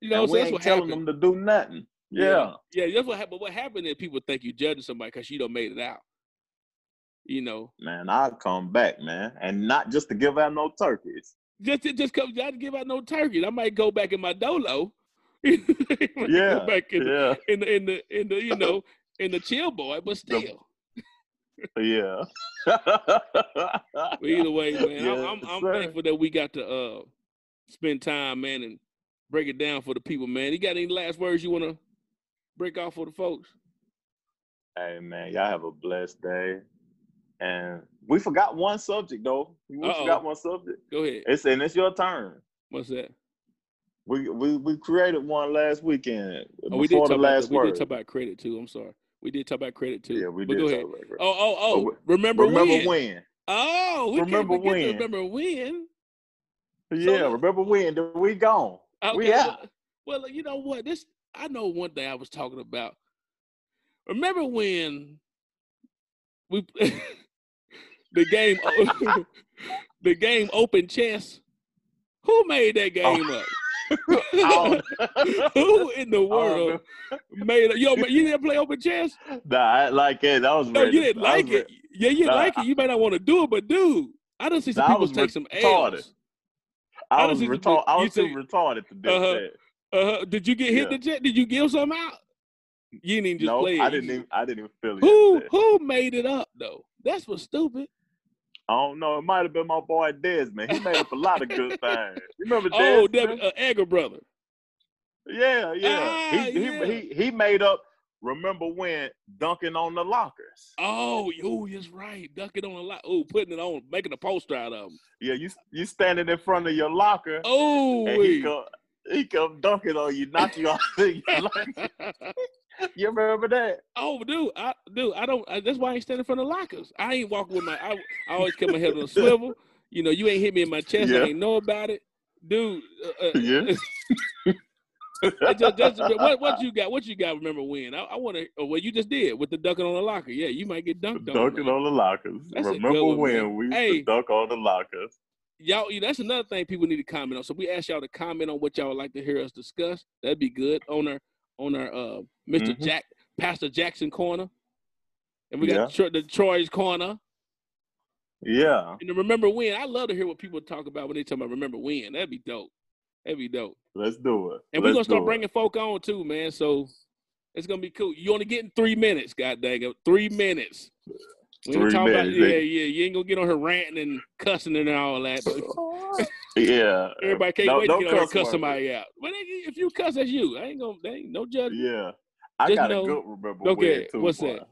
You know, and so we ain't telling happened. them to do nothing. Yeah. yeah, that's what happened. What happened is people think you judging somebody because you don't made it out. You know, Man, I'll come back, man. And not just to give out no turkeys. just to just come, I give out no turkeys. I might go back in my dolo. I might go Yeah. back in, Yeah. the, in the in the in the you know in the chill boy, but still. Yeah. Either way, man, I'm, I'm, I'm thankful that we got to uh spend time, man, and break it down for the people, man. You got any last words you want to break off for the folks? Hey man, y'all have a blessed day. And we forgot one subject though. We Uh-oh. forgot one subject. Go ahead. It's and it's your turn. What's that? We we we created one last weekend Oh, we did before talk the about last that. we did talk about credit too. I'm sorry. We did talk about credit too. yeah, we But did. go talk ahead. about. Oh, oh, oh, oh! we- remember, remember when? when? Oh, we Remember can't when? remember when. Yeah, let- remember when? We gone? Okay, We out. Well, well, you know what? This I know one thing I was talking about. Remember when we the game the game open chess? Who made that game up? Oh. Who in the Oh, world made? Yo, you didn't play open chess? Nah, I like it. That was No, you didn't like it. Yeah, you Nah. like it. You may not want to do it, but dude, I done see some people was take some retarded. L's. I I was was retarded. I was too retarded to do Uh-huh. that. Uh, did you get hit Yeah. the jet? Did you give some out? You didn't even just No, play it. I didn't even. I didn't even feel it. Who who made it up though? That's what's stupid. I don't know. It might have been my boy Desmond. He made up a lot of good things. You remember Oh, Desmond? Devin, uh, Edgar brother. Yeah, yeah. Ah, he, yeah. He, he he made up. Remember when dunking on the lockers? Oh, oh, that's right. Dunking on the lock. Oh, putting it on, making a poster out of him. Yeah, you you standing in front of your locker, Oh, and he come he come dunking on you, knock you off. your locker. you remember that? oh, dude, I, dude, I don't. I, that's why I ain't standing in front of lockers. I ain't walking with my. I, I always keep my head on a swivel. You know, you ain't hit me in my chest. Yeah. I ain't know about it, dude. Uh, uh, Yeah. just, just, what what you got? What you got? Remember when? I, I want to. Oh, well, you just did with the dunking on the locker. Yeah, you might get dunked on. Dunking man. on the lockers. That's Remember when man. we used Hey. to dunk on the lockers? Y'all that's another thing people need to comment on. So we ask y'all to comment on what y'all would like to hear us discuss. That'd be good on our on our uh mister Mhm. jack pastor jackson corner. And we got Tro- the troy's corner. Yeah. and remember when i love to hear what people talk about when they talk about remember when. That'd be dope. That'd be dope. Let's do it. and we're gonna start it. bringing folk on too man. So it's gonna be cool. You only getting three minutes god dang it three minutes we ain't talking about yeah yeah you ain't gonna get on her ranting and cussing and all that but Yeah. Everybody can't No- wait no to get on her cuss cuss somebody out. But they- if you cuss, that's you. I ain't gonna. They ain't no judgment. Yeah. I Just got know- a good remember Okay, when too. what's boy. that?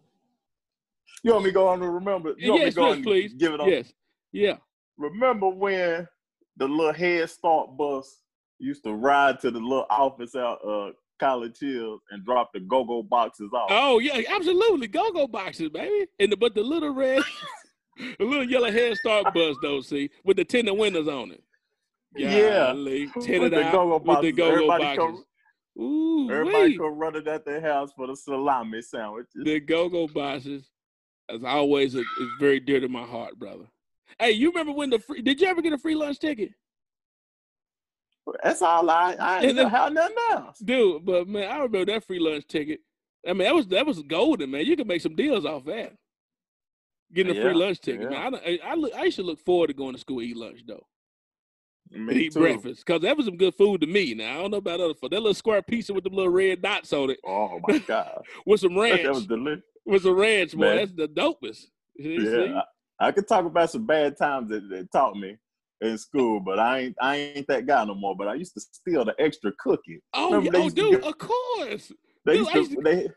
You want me to go on to remember? You want me yes, to go yes, and please. give it up. Yes. Yeah. Remember when the little head start bus used to ride to the little office out uh College Hill and drop the go-go boxes off? Oh yeah, absolutely. Go go boxes, baby. And the, but the little red, the little yellow head start bus though. See, with the tinted windows on it. Yeah. Golly, With tinted the out go-go with the boxes. go go Everybody boxes. come- Ooh, Everybody come running at their house for the salami sandwiches. the go go boxes, as always, is is very dear to my heart, brother. Hey, you remember when the free? Did you ever get a free lunch ticket? That's all I I ain't then- know how nothing else. Dude, but man, I remember that free lunch ticket. I mean, that was that was golden, man. You could make some deals off that. Getting a free lunch ticket, yeah. man. I, I, I, look, I used to look forward to going to school and eat lunch though, Me eat too. breakfast, cause that was some good food to me. Now I don't know about other folks. That little square pizza with the little red dots on it, Oh my god, with some ranch, that was delicious. with some ranch, boy. Man. That's the dopest. You see? Yeah, I, I could talk about some bad times that, that taught me in school, but I ain't I ain't that guy no more. But I used to steal the extra cookie. Oh, Remember yeah, oh, to dude, of course. They Dude, used to, used to- they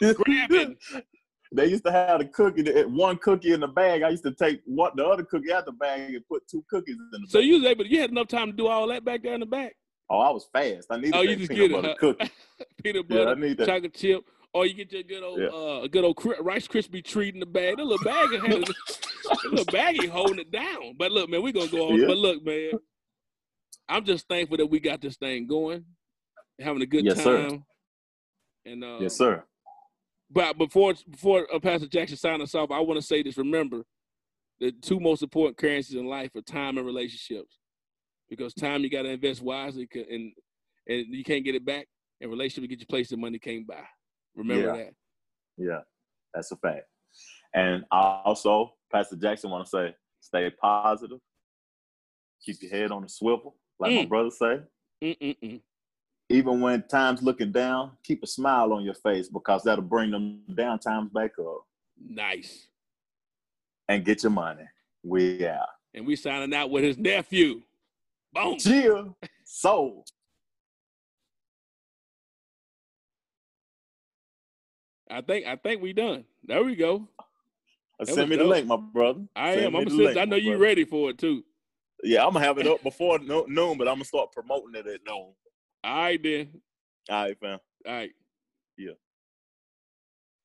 they used to have the cookie one cookie in the bag. I used to take what the other cookie out the bag and put two cookies in the bag. So you was able, you had enough time to do all that back there in the back. oh, I was fast. I needed Oh, you just peanut get it, butter huh? cookie. Peanut Yeah, I butter, need that. chocolate chip, or you get your good old, Yeah. uh, a good old Rice Krispie treat in the bag. That little bag had that little baggie holding it down. But look, man, we gonna go on. Yeah. But look, man, I'm just thankful that we got this thing going, having a good Yes, sir. time. And uh, Yes, sir. but before before uh, Pastor Jackson sign us off, I want to say this. Remember, the two most important currencies in life are time and relationships. Because time you got to invest wisely, and and you can't get it back. And relationship, you get your place that money can't buy. Remember Yeah. that. Yeah, that's a fact. And I also, Pastor Jackson, want to say, stay positive, keep your head on the swivel, like my Mm. brother say. Mm-mm-mm. Even when times looking down, keep a smile on your face because that'll bring them down times back up. Nice. And get your money. We out. And we signing out with his nephew. Boom. Chill. Soul. I think I think we done. There we go. That Send me the link, my brother. I Send am. I'm link, I know you brother. ready for it too. Yeah, I'm gonna have it up before no- noon, but I'm gonna start promoting it at noon. All right then. All right, fam. All right. Yeah.